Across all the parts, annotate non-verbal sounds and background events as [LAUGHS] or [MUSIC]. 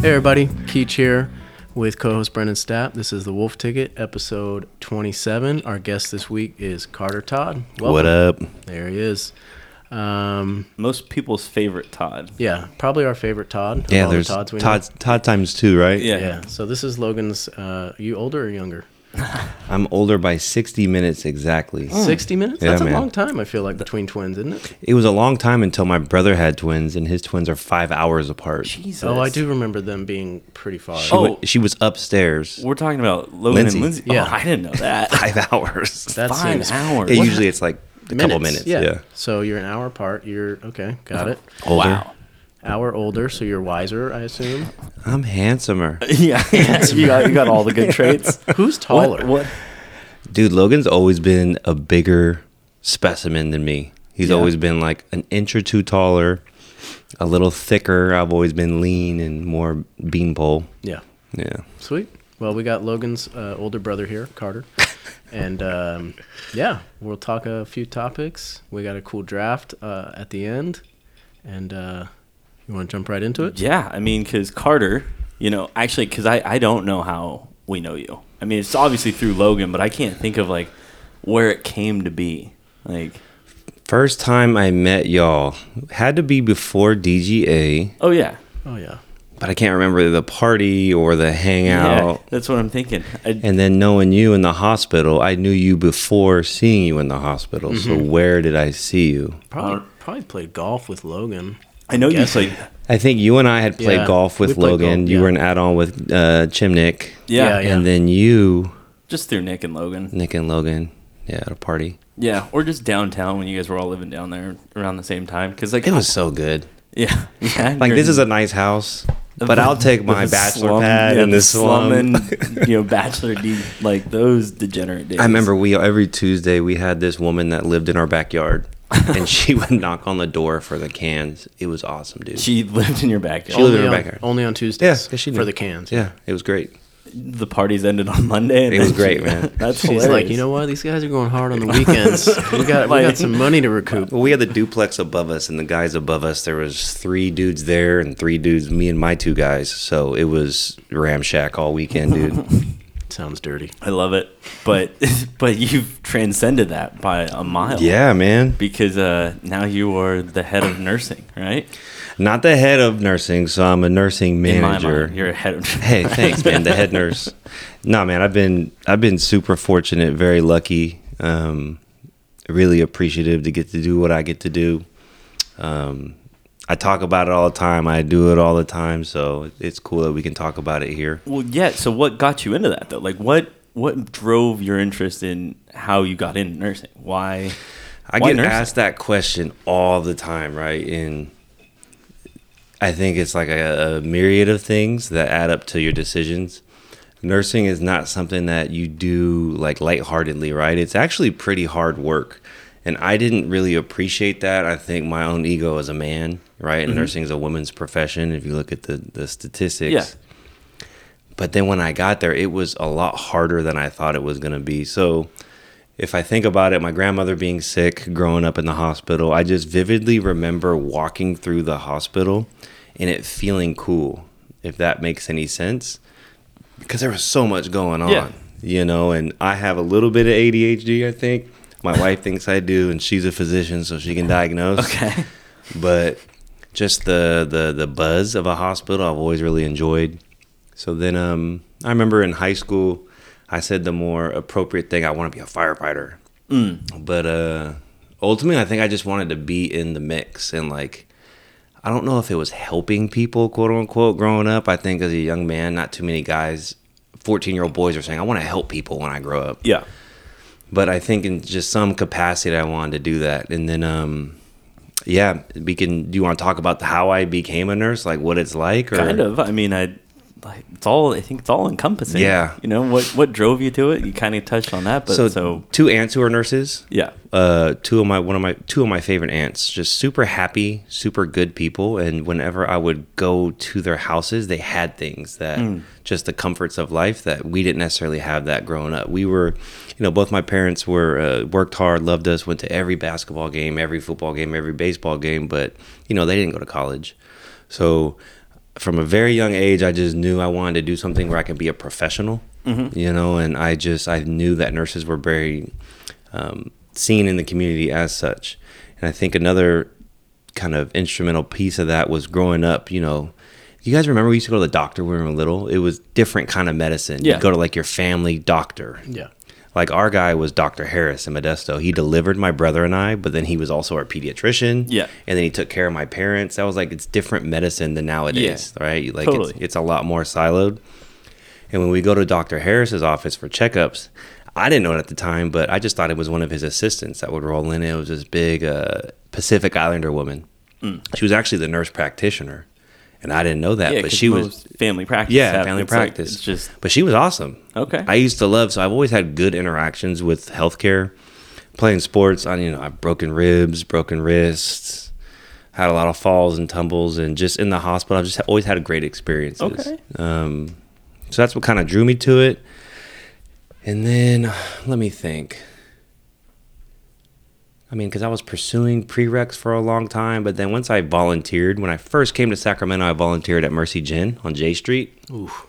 Hey everybody, Keach here with co-host Brenden Stapp. This is the Wolf Ticket, episode 27. Our guest this week is Carter Todd. Welcome. What up? There he is. Um, Most people's favorite Todd. yeah, probably our favorite Todd. of Yeah, all the there's Todds we know. Todd Todd times two, right? Yeah. Yeah. So this is Logan's. Uh, are you older or younger? [LAUGHS] I'm older by 60 minutes exactly. 60 minutes. Yeah, That's a man. long time. I feel like between twins, isn't it? It was a long time until my brother had twins, and his twins are five hours apart. Jesus. Oh, I do remember them being pretty far. She, Oh. went- she was upstairs. We're talking about Logan Lindsay. and Lindsay. Yeah. Oh, I didn't know that. [LAUGHS] Five hours. [LAUGHS] that Five seems hours. Yeah, usually it's like a couple minutes. Yeah. Yeah. So you're an hour apart. You're okay. Got uh, it. Older. Wow. Hour older, so you're wiser, I assume. I'm handsomer. [LAUGHS] yeah, [LAUGHS] you got you got all the good [LAUGHS] traits. Who's taller? What? what? Dude, Logan's always been a bigger specimen than me. He's Yeah. always been like an inch or two taller, a little thicker. I've always been lean and more beanpole. Yeah. Yeah. Sweet. Well, we got Logan's uh, older brother here, Carter. and um, yeah, we'll talk a few topics. We got a cool draft uh, at the end. And uh, you want to jump right into it? Yeah, I mean, because Carter, you know, actually, because I I don't know how we know you. I mean, it's obviously through Logan, but I can't think of like where it came to be. Like, First time I met y'all had to be before DGA, oh yeah, Oh, yeah. but I can't remember the party or the hangout. yeah, hangout. that's what I'm thinking. I, And then knowing you in the hospital, I knew you before seeing you in the hospital. So Mm-hmm. where did I see you? Probably, probably played golf with Logan. I know you guessing. played. I think you and I had played Yeah, golf we with played Logan. golf, You yeah. were an add-on with uh, Chimnick, Yeah, Yeah, and then you, just through Nick and Logan. Nick and Logan, yeah, at a party. Yeah, or just downtown when you guys were all living down there around the same time. Because like It was so good. yeah, [LAUGHS] yeah. Like you're this is a nice house, but I'll take my bachelor slum- pad yeah, in the the slum. and [LAUGHS] you know bachelor D like those degenerate days. I remember we every Tuesday we had this woman that lived in our backyard, [LAUGHS] and she would knock on the door for the cans. It was awesome, dude. she lived in your backyard. She lived only, in her on, backyard. only on Tuesdays. yeah, Tuesdays 'cause she for knew. the cans. Yeah, it was great. the parties ended on Monday. And It was great, she- man. [LAUGHS] That's She's hilarious. like, you know what? These guys are going hard on the weekends. we got we got [LAUGHS] some money to recoup. Well, we had the duplex above us, and the guys above us. There was three dudes there, and three dudes, me and my two guys. So it was ramshack all weekend, dude. Sounds dirty. I love it, but [LAUGHS] but you've transcended that by a mile. yeah, man. because uh, now you are the head of nursing, right? Not the head of nursing, so I'm a nursing In my manager. mind, you're a head of. hey, thanks, man. The head nurse. [LAUGHS] No, man, I've been I've been super fortunate, very lucky, um, really appreciative to get to do what I get to do. Um, I talk about it all the time. I do it all the time, so it's cool that we can talk about it here. Well, yeah. So, what got you into that though? Like, what what drove your interest in how you got into nursing? Why? I why get nursing? asked that question all the time, right? And I think it's like a, a myriad of things that add up to your decisions. Nursing is not something that you do like lightheartedly, right? It's actually pretty hard work. And I didn't really appreciate that. I think my own ego as a man, right? And mm-hmm. nursing is a woman's profession if you look at the, the statistics. Yeah. But then when I got there, it was a lot harder than I thought it was going to be. So if I think about it, my grandmother being sick, growing up in the hospital, I just vividly remember walking through the hospital and it feeling cool, if that makes any sense. Because there was so much going on, Yeah. you know, and I have a little bit of ADHD, I think. My wife thinks I do, and she's a physician, so she can diagnose Okay. but just the the the buzz of a hospital I've always really enjoyed. So then um I remember in high school I said the more appropriate thing I want to be a firefighter. But uh ultimately I think I just wanted to be in the mix and like I don't know if it was helping people quote unquote growing up. I think as a young man not too many guys 14 year old boys are saying I want to help people when I grow up Yeah. But I think in just some capacity I wanted to do that. And then, um, yeah, we can. Do you want to talk about how I became a nurse, like what it's like? Or? Kind of. I mean, I like it's all. I think it's all encompassing. Yeah. You know what? What drove you to it? You kind of touched on that, but So, so, two aunts who are nurses. yeah. Uh, two of my one of my two of my favorite aunts, just super happy, super good people. And whenever I would go to their houses, they had things that just the comforts of life that we didn't necessarily have that growing up. We were, you know, both my parents were uh, worked hard, loved us, went to every basketball game, every football game, every baseball game, but you know they didn't go to college. So from a very young age, I just knew I wanted to do something where I could be a professional, you know, and I just, I knew that nurses were very um, seen in the community as such. And I think another kind of instrumental piece of that was growing up, you know, you guys remember we used to go to the doctor when we were little? It was different kind of medicine. Yeah. You go to like your family doctor. Yeah. Like our guy was Dr. Harris in Modesto. He delivered my brother and I, but then he was also our pediatrician. Yeah. And then he took care of my parents. That was like it's different medicine than nowadays, right? Like Totally. it's it's a lot more siloed. And when we go to Dr. Harris's office for checkups, I didn't know it at the time, but I just thought it was one of his assistants that would roll in. It was this big uh, Pacific Islander woman. Mm. She was actually the nurse practitioner, and I didn't know that. Yeah, but she was family practice. yeah, family it's like- practice. it's just but she was awesome. Okay. I used to love. So I've always had good interactions with healthcare, playing sports. I you know I've broken ribs, broken wrists, had a lot of falls and tumbles, and just in the hospital, I've just always had great experiences. Okay. Um, so that's what kind of drew me to it. And then let me think. I mean, because I was pursuing prereqs for a long time, but then once I volunteered, when I first came to Sacramento, I volunteered at Mercy Gen on J Street, Oof.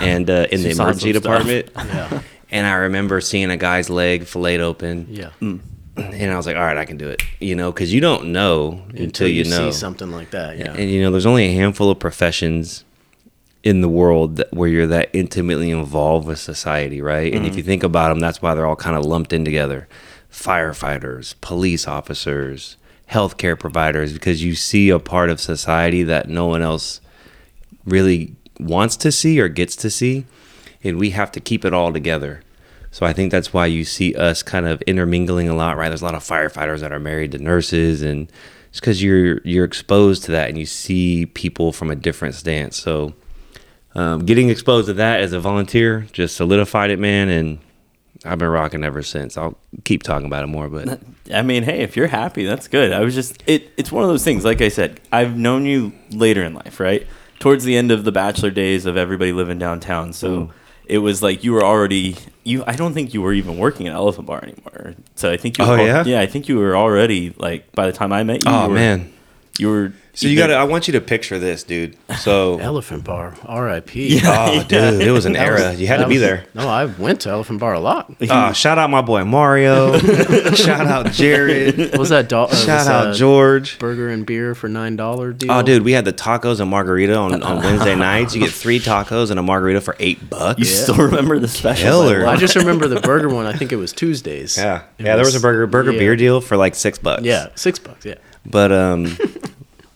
and uh, in [LAUGHS] the emergency department. [LAUGHS] Yeah. [LAUGHS] And I remember seeing a guy's leg filleted open, Yeah. and I was like, "All right, I can do it," you know, because you don't know until, you, know. see something like that. Yeah. And you know, there's only a handful of professions in the world that, where you're that intimately involved with society, right? And if you think about them, that's why they're all kind of lumped in together: firefighters, police officers, healthcare providers, because you see a part of society that no one else really wants to see or gets to see, and we have to keep it all together. So I think that's why you see us kind of intermingling a lot, right? There's a lot of firefighters that are married to nurses, and it's because you're you're exposed to that, and you see people from a different stance. So um, getting exposed to that as a volunteer just solidified it, man, and I've been rocking ever since. I'll keep talking about it more, but I mean, hey, if you're happy, that's good. I was just it. It's one of those things. Like I said, I've known you later in life, right? Towards the end of the bachelor days of everybody living downtown, so Mm. it was like you were already you. I don't think you were even working at Elephant Bar anymore. So I think you. Oh, were, yeah? yeah. I think you were already like by the time I met you. oh you were, man. You were. So you got to I want you to picture this, dude. So [LAUGHS] Elephant Bar, R.I.P. [LAUGHS] Oh, dude, it was an That era. was- You had to be was- there. No, I went to Elephant Bar a lot. Oh, [LAUGHS] shout out my boy Mario. shout out Jared. What was that? Do- uh, Shout was out that George. Burger and beer for nine dollar deal. Oh, dude, we had the tacos and margarita on, on Wednesday nights. You get three tacos and a margarita for eight bucks. You still remember the special? Killer. I just remember the burger one. I think it was Tuesdays. yeah, It yeah. There was a burger burger yeah. beer deal for like six bucks. Yeah, six bucks. Yeah. but um,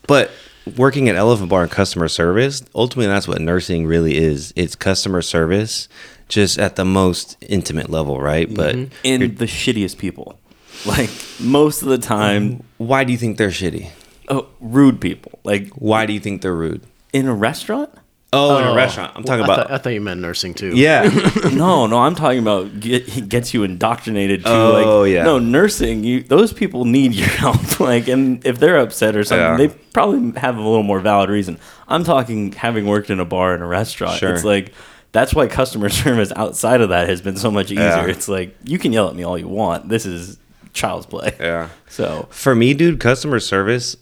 but working at Elephant Bar and customer service, ultimately that's what nursing really is. It's customer service, just at the most intimate level, right? But mm-hmm. in the shittiest people. Like most of the time, why do you think they're shitty? oh, rude people. Like Why do you think they're rude? in a restaurant. Oh, in a Oh, restaurant. I'm talking well, I about. thought, I thought you meant nursing too. yeah. [LAUGHS] no, no, I'm talking about get, he gets you indoctrinated to Oh, like yeah. no nursing. You those people need your [LAUGHS] help. Like, and if they're upset or something, Yeah. they probably have a little more valid reason. I'm talking having worked in a bar and a restaurant. Sure. It's like that's why customer [LAUGHS] service outside of that has been so much easier. Yeah. It's like you can yell at me all you want. This is child's play. Yeah. So For me, dude, customer service,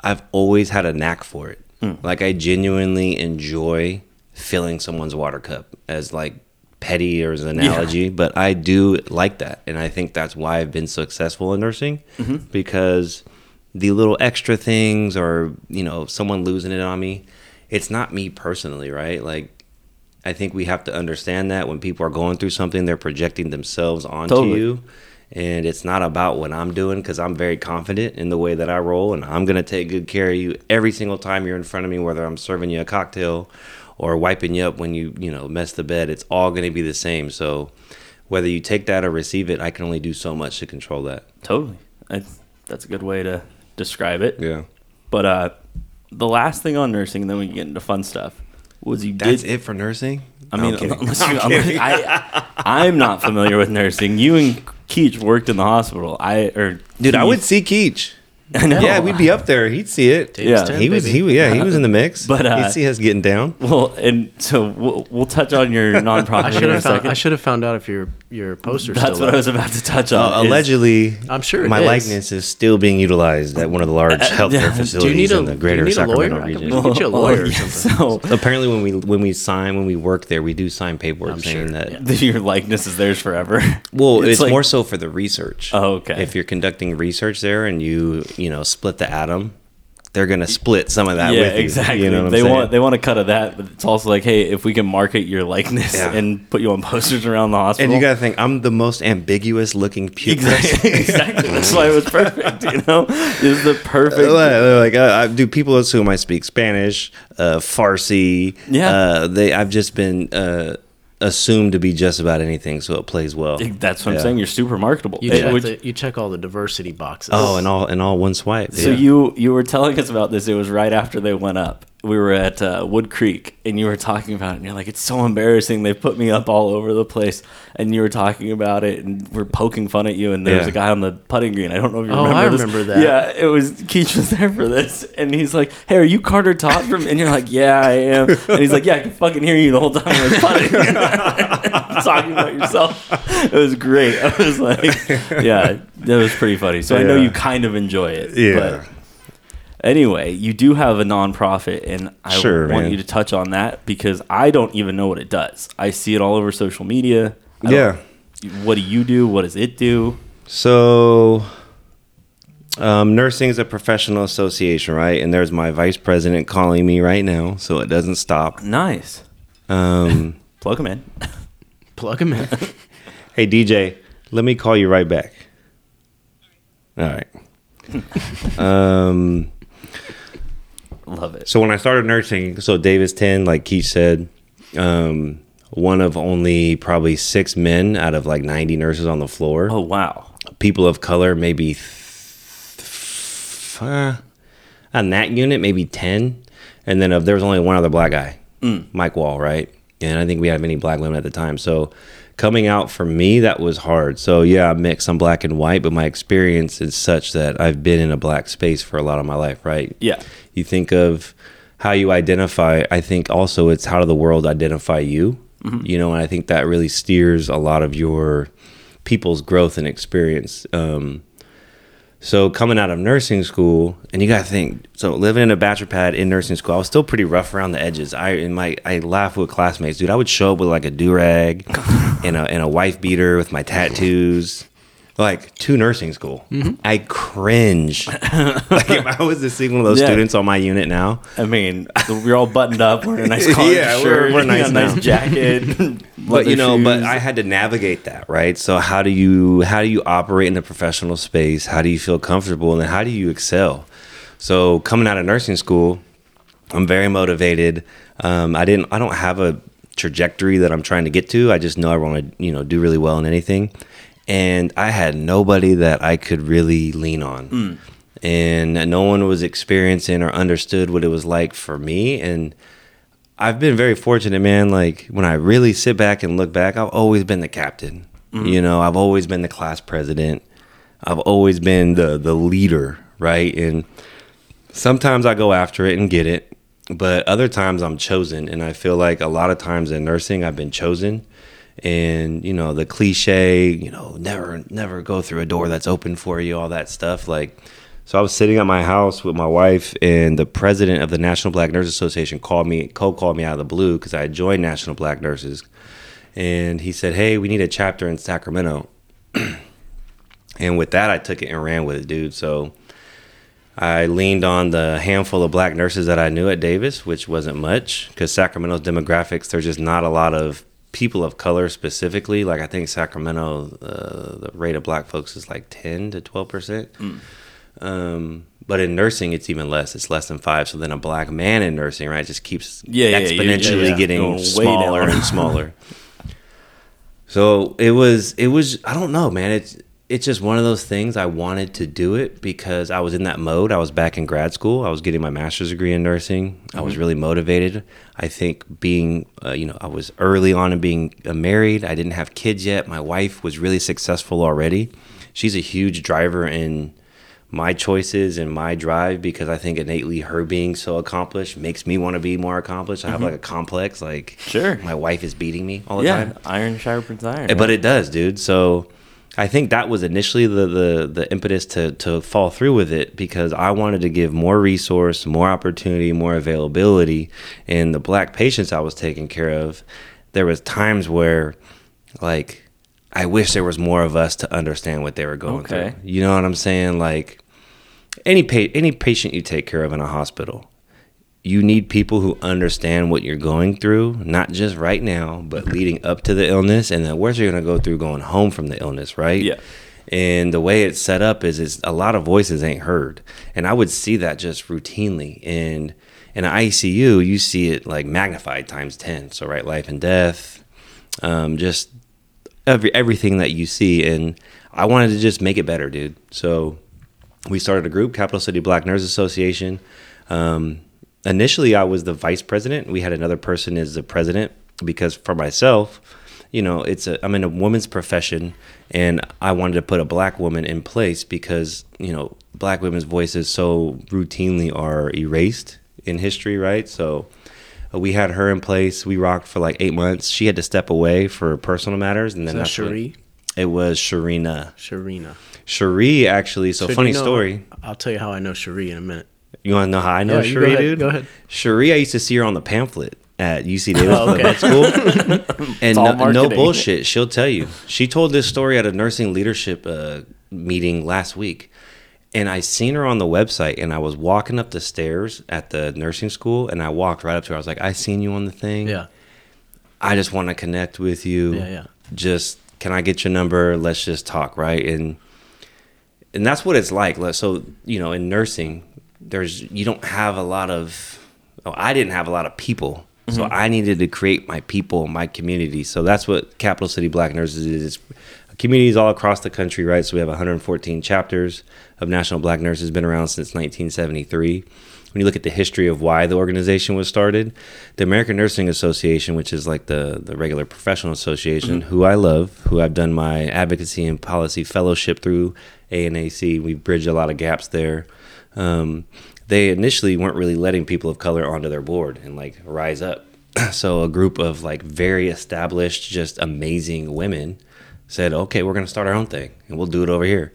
I've always had a knack for it. Like I genuinely enjoy filling someone's water cup as like petty or as an analogy, but I do like that. And I think that's why I've been successful in nursing mm-hmm. because the little extra things or, you know, someone losing it on me, it's not me personally, right? Like I think we have to understand that when people are going through something, they're projecting themselves onto Totally. you. And it's not about what I'm doing because I'm very confident in the way that I roll, and I'm gonna take good care of you every single time you're in front of me, whether I'm serving you a cocktail or wiping you up when you you know mess the bed. It's all gonna be the same. So whether you take that or receive it, I can only do so much to control that. totally, that's that's a good way to describe it. Yeah, But uh, the last thing on nursing, and then we can get into fun stuff, was you that's did. it for nursing. I No, mean, [LAUGHS] [LAUGHS] I'm unless you, I'm I'm. I, I'm not familiar with nursing. You and Keach worked in the hospital. I or dude, I would see Keach. I know. Yeah, we'd be up there. He'd see it. Davis Yeah, 10, He was baby. he yeah he was in the mix. [LAUGHS] But, uh, he'd see us getting down. Well, and so we'll, we'll touch on your [LAUGHS] nonprofit I in a second. I should have found out if you're your poster. That's still what up. I was about to touch on. Uh, is- allegedly, I'm sure my is. likeness is still being utilized at one of the large [LAUGHS] healthcare yeah. Facilities Do you need a, in the do greater you need a Sacramento lawyer? I can region. get you a Well, lawyer or yeah, something. So [LAUGHS] Apparently, when we when we sign when we work there, we do sign paperwork I'm saying sure, that. yeah. [LAUGHS] your likeness is theirs forever. Well, it's, like- more so for the research. Oh, okay. If you're conducting research there and you you know split the atom, they're gonna split some of that yeah, with you. exactly. You know what I'm they saying? want they want a cut of that, but it's also like, hey, if we can market your likeness Yeah. and put you on [LAUGHS] posters around the hospital, and you gotta think, I'm the most ambiguous looking puke. exactly, [LAUGHS] exactly. That's why it was perfect. You know, it's the perfect. like, uh, I, do people assume I speak Spanish, uh, Farsi? Yeah. uh, they. I've just been uh, assumed to be just about anything, so it plays well. That's what I'm saying. You're super marketable. You check, which- the, you check all the diversity boxes. Oh, and all and all one swipe. So yeah. you you were telling us about this. It was right after they went up. We were at uh, Wood Creek, and you were talking about it. And you're like, "It's so embarrassing. They put me up all over the place." And you were talking about it, and we're poking fun at you. And there was Yeah. a guy on the putting green. I don't know if you Oh, remember. I this. remember that. Yeah, it was Keach was there for this, and he's like, "Hey, are you Carter Todd from?" And you're like, "Yeah, I am." And he's like, "Yeah, I can fucking hear you the whole time I was putting." [LAUGHS] talking about yourself. It was great. I was like, "Yeah, that was pretty funny." So I know you kind of enjoy it. Yeah. But Anyway, you do have a nonprofit, and I Sure, want man. you to touch on that because I don't even know what it does. I see it all over social media. I Yeah. What do you do? What does it do? So, um, nursing is a professional association, right? And there's my vice president calling me right now, so it doesn't stop. Nice. Um, [LAUGHS] Plug them in. [LAUGHS] Plug him in. [LAUGHS] hey, DJ, let me call you right back. All right. um, Love it. so when I started nursing, so Davis 10, like Keach said, um, one of only probably six men out of like 90 nurses on the floor. Oh wow. people of color, maybe th- uh, on that unit, maybe 10. And then uh, there was only one other black guy, Mike Wall, right? And I think we had many black women at the time. So coming out for me, that was hard. So yeah, I'm mixed. I'm black and white, but my experience is such that I've been in a black space for a lot of my life, right? Yeah. You think of how you identify. I think also it's how do the world identify you. You know, and I think that really steers a lot of your people's growth and experience. Um, so coming out of nursing school, and you got to think. So living in a bachelor pad in nursing school, I was still pretty rough around the edges. I in my I laugh with classmates, dude. I would show up with like a do rag [LAUGHS] and a and a wife beater with my tattoos. Like to nursing school, I cringe. [LAUGHS] like if I was to see one of those Yeah. students on my unit now, I mean, we're all buttoned up, wearing a nice collared [LAUGHS] Yeah, we're- shirt, we're got nice a nice jacket. [LAUGHS] but you know but i had to navigate that right? So how do you how do you operate in a professional space? How do you feel comfortable? And then how do you excel? So coming out of nursing school i'm very motivated. Um, i didn't i don't have a trajectory that i'm trying to get to. I just know i want to you know do really well in anything and i had nobody that i could really lean on hmm. and no one was experiencing or understood what it was like for me and I've been very fortunate, man. Like when I really sit back and look back, I've always been the captain. Hmm. You know, I've always been the class president. I've always been the the leader, right? And sometimes I go after it and get it, but other times I'm chosen. And I feel like a lot of times in nursing, I've been chosen. And you know the cliche, you know, never never go through a door that's open for you, all that stuff. Like, so I was sitting at my house with my wife, and the president of the National Black Nurses Association called me, cold called me out of the blue because I had joined National Black Nurses, and he said, "Hey, we need a chapter in Sacramento." [CLEARS THROAT] and with that, I took it and ran with it, dude. So I leaned on the handful of black nurses that I knew at Davis, which wasn't much because Sacramento's demographics, there's just not a lot of people of color specifically. Like I think Sacramento, uh, the rate of black folks is like 10 to 12 percent. Um, but in nursing, it's even less. It's less than five. So then a black man in nursing, right, just keeps Yeah, exponentially yeah, yeah. getting Going smaller and smaller. [LAUGHS] So it was it was I don't know, man. It's it's just one of those things. I wanted to do it because I was in that mode. I was back in grad school. I was getting my master's degree in nursing. I was really motivated. I think being, uh, you know, I was early on in being uh, married. I didn't have kids yet. My wife was really successful already. She's a huge driver in my choices and my drive because I think innately her being so accomplished makes me want to be more accomplished. I have like a complex, like Mm-hmm. Sure. my wife is beating me all the yeah, time. iron sharpens iron. But it does, dude. So I think that was initially the, the the impetus to to fall through with it because I wanted to give more resource, more opportunity, more availability. in the black patients I was taking care of, there was times where like I wish there was more of us to understand what they were going Okay. through. You know what I'm saying? Like any pa- any patient you take care of in a hospital, you need people who understand what you're going through, not just right now, but leading up to the illness, and then what you're gonna go through going home from the illness, right? Yeah. And the way it's set up is, is a lot of voices ain't heard, and I would see that just routinely. And in an ICU, you see it like magnified times ten. So right, life and death, um, just every everything that you see, and I wanted to just make it better, dude. So we started a group, Capital City Black Nurse Association. Um, initially, I was the vice president. We had another person as the president because for myself, you know, it's a I'm in a woman's profession, and I wanted to put a black woman in place because you know black women's voices so routinely are erased in history, right? So uh, we had her in place. We rocked for like eight months. She had to step away for personal matters, and then when- Cherie? It was Sharina. Sharina. Cherie actually. So, So funny you know- story. I'll tell you how I know Cherie in a minute. You want to know how I know Yeah, Cherie, ahead, dude? go ahead. Cherie, I used to see her on the pamphlet at UC Davis [LAUGHS] Oh, okay. School. [LAUGHS] and no, no bullshit. She'll tell you. She told this story at a nursing leadership uh, meeting last week. And I seen her on the website and I was walking up the stairs at the nursing school and I walked right up to her. I was like, I seen you on the thing. Yeah. I just want to connect with you. Yeah, yeah. Just can I get your number? Let's just talk, right? And and that's what it's. Like, So you know, in nursing, there's you don't have a lot of. Oh, I didn't have a lot of people, so Mm-hmm. I needed to create my people, my community. So that's what Capital City Black Nurses is. It's communities all across the country, right? So we have 114 chapters of National Black Nurses, been around since 1973 when you look at the history of why the organization was started, the American Nursing Association, which is like the, the regular professional association, who I love, who I've done my advocacy and policy fellowship through ANAC, we've bridged a lot of gaps there. Um, they initially weren't really letting people of color onto their board and like rise up. [CLEARS THROAT] so a group of like very established, just amazing women said, okay, we're going to start our own thing and we'll do it over here.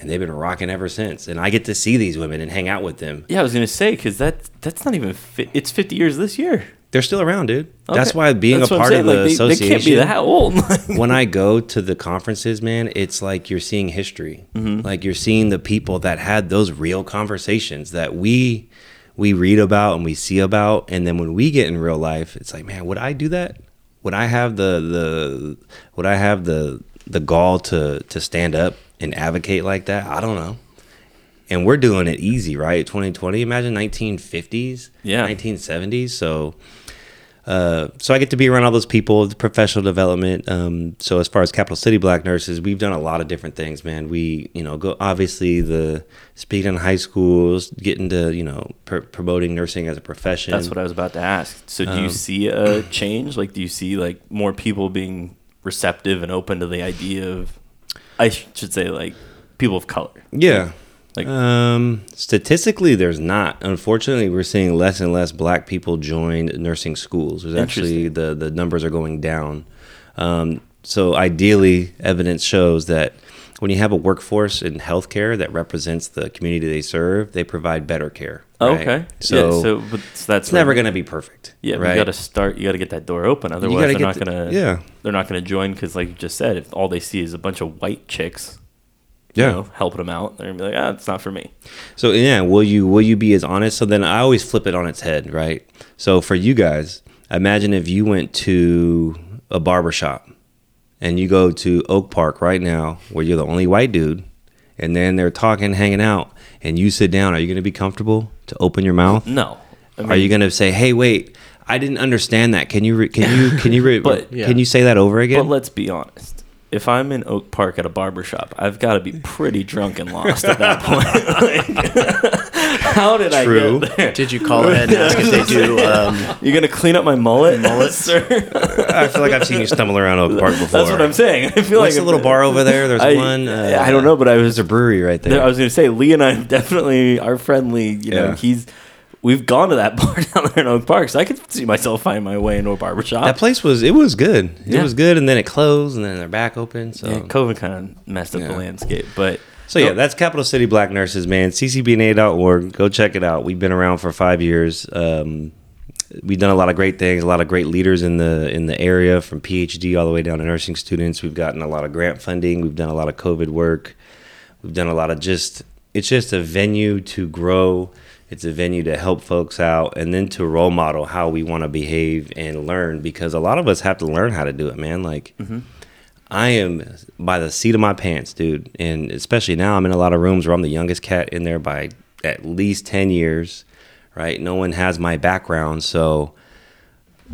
And they've been rocking ever since. And I get to see these women and hang out with them. yeah, I was gonna say because that that's not even. Fi- it's 50 years this year. They're still around, dude. That's why being That's a part of the like, they, association. They can't be that old. [LAUGHS] when I go to the conferences, man, it's like you're seeing history. Mm-hmm. Like you're seeing the people that had those real conversations that we we read about and we see about, and then when we get in real life, it's like, man, would I do that? Would I have the the would I have the the gall to to stand up and advocate like that? I don't know. And we're doing it easy, right? 2020. Imagine 1950s, Yeah. 1970s. So uh, so I get to be around all those people, the professional development. Um, so as far as Capital City Black Nurses, we've done a lot of different things, man. We, you know, go obviously the speaking in high schools, getting to, you know, pr- promoting nursing as a profession. That's what I was about to ask. So, do you Um, see a change? Like, do you see like more people being receptive and open to the idea of? I should say like people of color. Yeah. Like- um, statistically, there's not. Unfortunately, we're seeing less and less black people join nursing schools. There's actually the the numbers are going down. Um, so ideally, evidence shows that when you have a workforce in healthcare that represents the community they serve, they provide better care. right? Okay. So, yeah, so, but, so that's it's never going to be perfect. Yeah, right. you got to start. You got to get that door open. Otherwise, they're not the- gonna. yeah. they're not gonna join because, like you just said, if all they see is a bunch of white chicks, yeah. you know, helping them out, they're gonna be like, ah, it's not for me. So yeah, will you will you be as honest? So then I always flip it on its head, right? So for you guys, imagine if you went to a barber shop and you go to Oak Park right now where you're the only white dude and then they're talking, hanging out, and you sit down, are you gonna be comfortable to open your mouth? No, I are you gonna say, Hey, wait, I didn't understand that. Can you re- can you can you re- [LAUGHS] But- Yeah. can you say that over again? But let's be honest. If I'm in Oak Park at a barber shop, I've got to be pretty drunk and lost at that point. [LAUGHS] Like, how did True. I get there? Did you call ahead and ask if they do? Um, You're gonna clean up my mullet, mullet, [LAUGHS] sir? I feel like I've seen you stumble around Oak Park before. That's what I'm saying. I feel What's like a little bar over there? There's I, one. Uh, I don't know, but I was There's a brewery right there. There, I was going to say, Lee and I [LAUGHS] definitely are friendly. You know, Yeah. he's we've gone to that [LAUGHS] bar down there in Oak Park, so I could see myself finding my way into a barber shop. that place was it was good. It Yeah. was good, and then it closed, and then they're back open. So yeah, COVID kind of messed up the Yeah. landscape, but So yeah, that's Capital City Black Nurses, man. CCBNA.org. Go check it out. We've been around for five years. Um, we've done a lot of great things. A lot of great leaders in the in the area, from PhD all the way down to nursing students. We've gotten a lot of grant funding. We've done a lot of COVID work. We've done a lot of just. It's just a venue to grow. It's a venue to help folks out, and then to role model how we want to behave and learn. Because a lot of us have to learn how to do it, man. Like. Mm-hmm. I am by the seat of my pants, dude. And especially now, I'm in a lot of rooms where I'm the youngest cat in there by at least 10 years, right? No one has my background. So,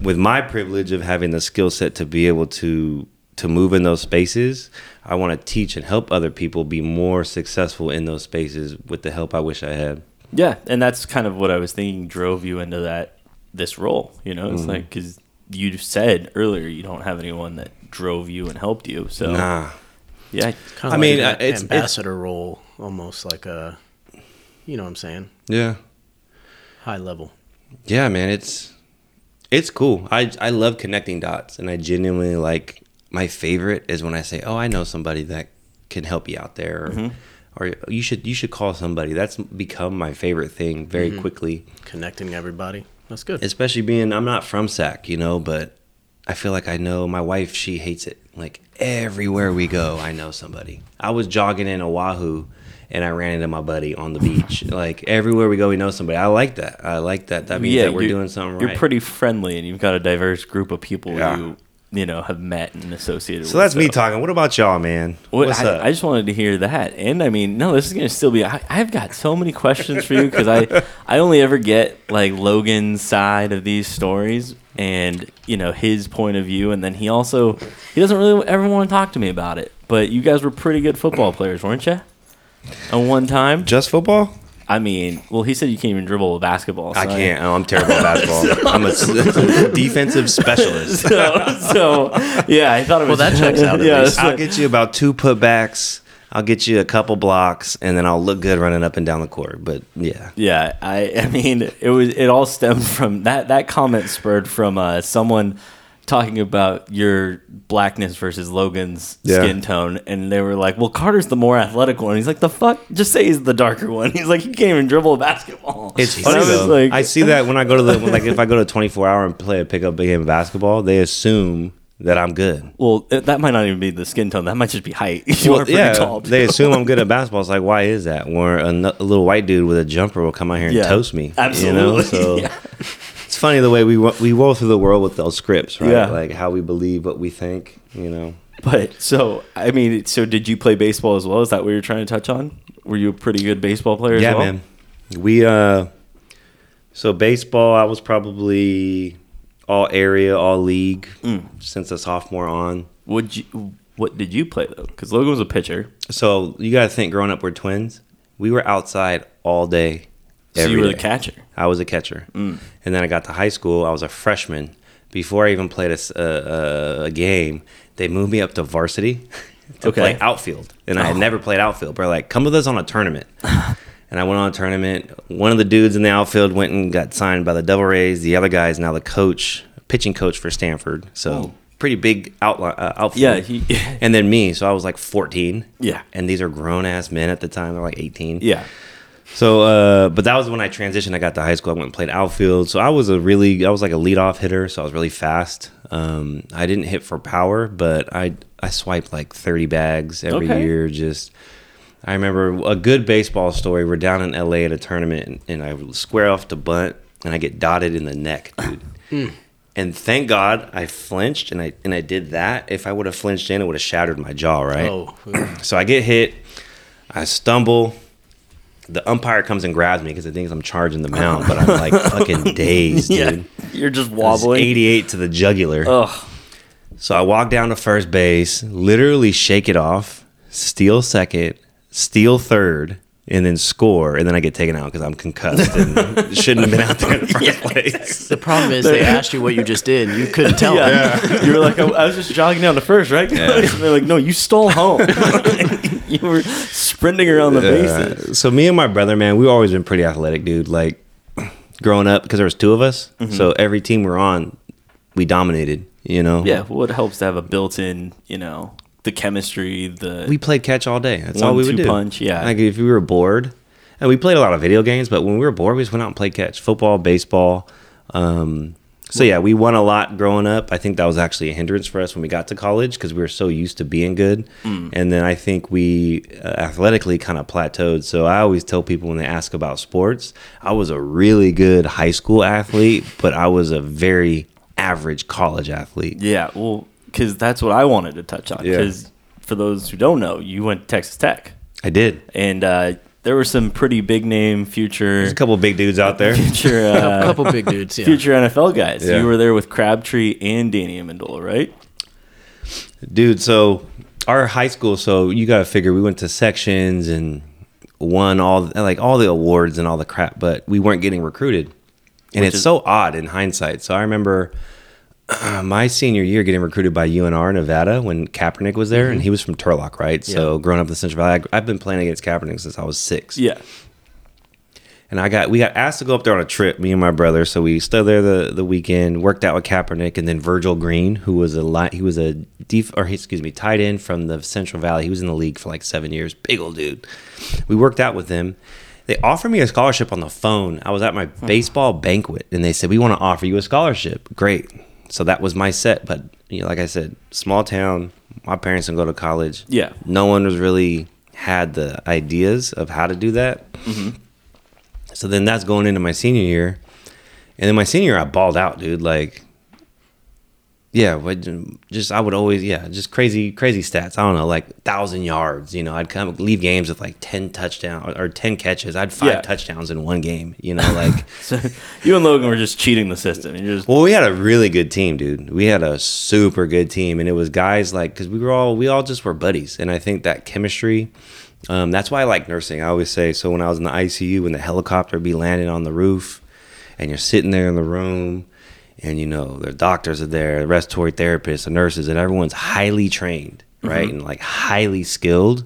with my privilege of having the skill set to be able to to move in those spaces, I want to teach and help other people be more successful in those spaces with the help I wish I had. Yeah, and that's kind of what I was thinking drove you into that this role. You know, it's like because you said earlier you don't have anyone that drove you and helped you. So Nah. yeah, kind I of mean, like uh, an it's- it's- ambassador role, almost like a, you know what I'm saying, Yeah. high level. Yeah, man, it's it's cool. I I love connecting dots, and I genuinely like. My favorite is when I say, "Oh, I know somebody that can help you out there," or, or you should you should call somebody. That's become my favorite thing very mm-hmm. quickly. Connecting everybody. That's good. Especially being I'm not from Sac, you know, but I feel like I know my wife. She hates it. Like everywhere we go, I know somebody. I was jogging in Oahu. And I ran into my buddy on the beach. Like everywhere we go, we know somebody. I like that. I like that. That means that we're you're- doing something right. You're pretty friendly, and you've got a diverse group of people Yeah. you you know have met and associated. With So with. that's me talking. What about y'all, man? What, What's I, up? I just wanted to hear that, and I mean, no, this is gonna still be. I, I've got so many questions for you because I, I only ever get like Logan's side of these stories, and you know his point of view, and then he also he doesn't really ever want to talk to me about it. But you guys were pretty good football players, weren't you? At one time, Just football? I mean, well, he said you can't even dribble a basketball. I can't. Oh, I'm terrible at basketball. [LAUGHS] I'm a defensive specialist. [LAUGHS] So, so yeah, I thought it was. Well, that checks out [LAUGHS] yeah, I'll what- get you about two putbacks. I'll get you a couple blocks, and then I'll look good running up and down the court. But yeah, Yeah, I I mean it was it all stemmed from that that comment spurred from uh, someone talking about your blackness versus Logan's Yeah. skin tone, and they were like, "Well, Carter's the more athletic one." He's like, "The fuck? Just say he's the darker one." [LAUGHS] He's like, "You can't even dribble a basketball." it's funny I was though. like- I see that when I go to the when, like if I go to a 24 hour and play a pickup game of basketball, they assume that I'm good. Well, that might not even be the skin tone. That might just be height. [LAUGHS] You Well, are pretty yeah, tall. they assume I'm good at basketball. It's like, why is that? Where a, n- a little white dude with a jumper will come out here and Yeah, toast me. absolutely. You know? So [LAUGHS] Yeah. It's funny the way we we roll through the world with those scripts, right? Yeah. Like how we believe what we think. You know. But so I mean, so did you play baseball as well? Is that what you're trying to touch on? Were you a pretty good baseball player? yeah, as well? man. We uh, so baseball. I was probably all area, all league Mm. since a sophomore on. Would you? What did you play though? Because Logan was a pitcher. So you got to think, growing up, we're twins. We were outside all day. So you were day. the catcher. I was a catcher, and then I got to high school. I was a freshman. Before I even played a game, they moved me up to varsity [LAUGHS] to Okay. play outfield, and I had Oh. never played outfield. But like, come with us on a tournament, [LAUGHS] and I went on a tournament. One of the dudes in the outfield went and got signed by the Devil Rays. The other guy is now the coach, pitching coach for Stanford. So Oh. pretty big outline uh, outfield. Yeah, he, [LAUGHS] and then me, so I was like 14. Yeah. and these are grown ass men at the time. They're like 18. yeah. So, uh, but that was when I transitioned. I got to high school. I went and played outfield. So I was a really, I was like a leadoff hitter. So I was really fast. Um, I didn't hit for power, but I I swiped like thirty bags every Okay. year. Just, I remember a good baseball story. We're down in L.A. at a tournament, and, and I square off to bunt, and I get dotted in the neck, dude. And thank God I flinched, and I and I did that. If I would have flinched in, it would have shattered my jaw, right? Oh, So I get hit, I stumble. The umpire comes and grabs me because he thinks I'm charging the mound, but I'm like [LAUGHS] fucking dazed, Yeah. dude. You're just It was wobbling. 88 to the jugular. Ugh. So I walk down to first base, literally shake it off, steal second, steal third, and then score, and then I get taken out because I'm concussed and [LAUGHS] shouldn't have been out there in [LAUGHS] the first place. The problem is they asked you what you just did. and You couldn't tell them. Yeah. you were like, I, I was just jogging down to first, right? And they're like, no, you stole home. [LAUGHS] you were sprinting around the bases. Uh, so me and my brother, man, we've always been pretty athletic, dude. Like [CLEARS THROAT] growing up, because there was two of us, so every team we're on, we dominated. You know, Yeah, well, it helps to have a built-in, you know, the chemistry, the we played catch all day. That's all we would One-two do. punch, yeah. Like if we were bored, and we played a lot of video games, but when we were bored, we just went out and played catch, football, baseball. Um, so yeah, we won a lot growing up. I think that was actually a hindrance for us when we got to college because we were so used to being good, Mm. and then I think we uh, athletically kind of plateaued. So I always tell people when they ask about sports, I was a really good high school athlete, but I was a very average college athlete. yeah, well, because that's what I wanted to touch on. Yeah. Because for those who don't know, you went to Texas Tech, I did. and uh, there were some pretty big name future, There's a couple big dudes out there. future, [LAUGHS] A uh, couple big dudes. Yeah. future NFL guys. Yeah. You were there with Crabtree and Danny Amendola, right? Dude, so our high school, so you gotta figure we went to sections and won all like all the awards and all the crap, but we weren't getting recruited. And Which it's is- so odd in hindsight. So I remember uh, [CLEARS THROAT] my senior year getting recruited by UNR Nevada when Kaepernick was there, and he was from Turlock, right? So growing up in the Central Valley, I, I've been playing against Kaepernick since I was six. Yeah. And I got we got asked to go up there on a trip, me and my brother. So we stood there the, the weekend, worked out with Kaepernick, and then Virgil Green, who was a he was a def- or excuse me, tight end from the Central Valley. He was in the league for like seven years, big old dude. We worked out with him. They offered me a scholarship on the phone. I was at my baseball banquet, and they said we want to offer you a scholarship. Great. So that was my set, but you know, like I said, small town. My parents didn't go to college. Yeah. no one was really had the ideas of how to do that. Mm-hmm. So then that's going into my senior year. And then my senior year, I balled out, dude. Like, yeah, but just, I would always, yeah, just crazy, crazy stats. I don't know, like thousand yards. You know, I'd come leave games with like 10 touchdowns or 10 catches. I had five Yeah. touchdowns in one game, you know, like, [LAUGHS] So you and Logan were just cheating the system. You're just well, we had a really good team, dude. We had a super good team, and it was guys like because we were all we all just were buddies, and I think that chemistry. Um, that's why I like nursing. I always say so. When I was in the ICU, when the helicopter be landing on the roof, and you're sitting there in the room, and you know the doctors are there, the respiratory therapists, the nurses, and everyone's highly trained, right, and like highly skilled,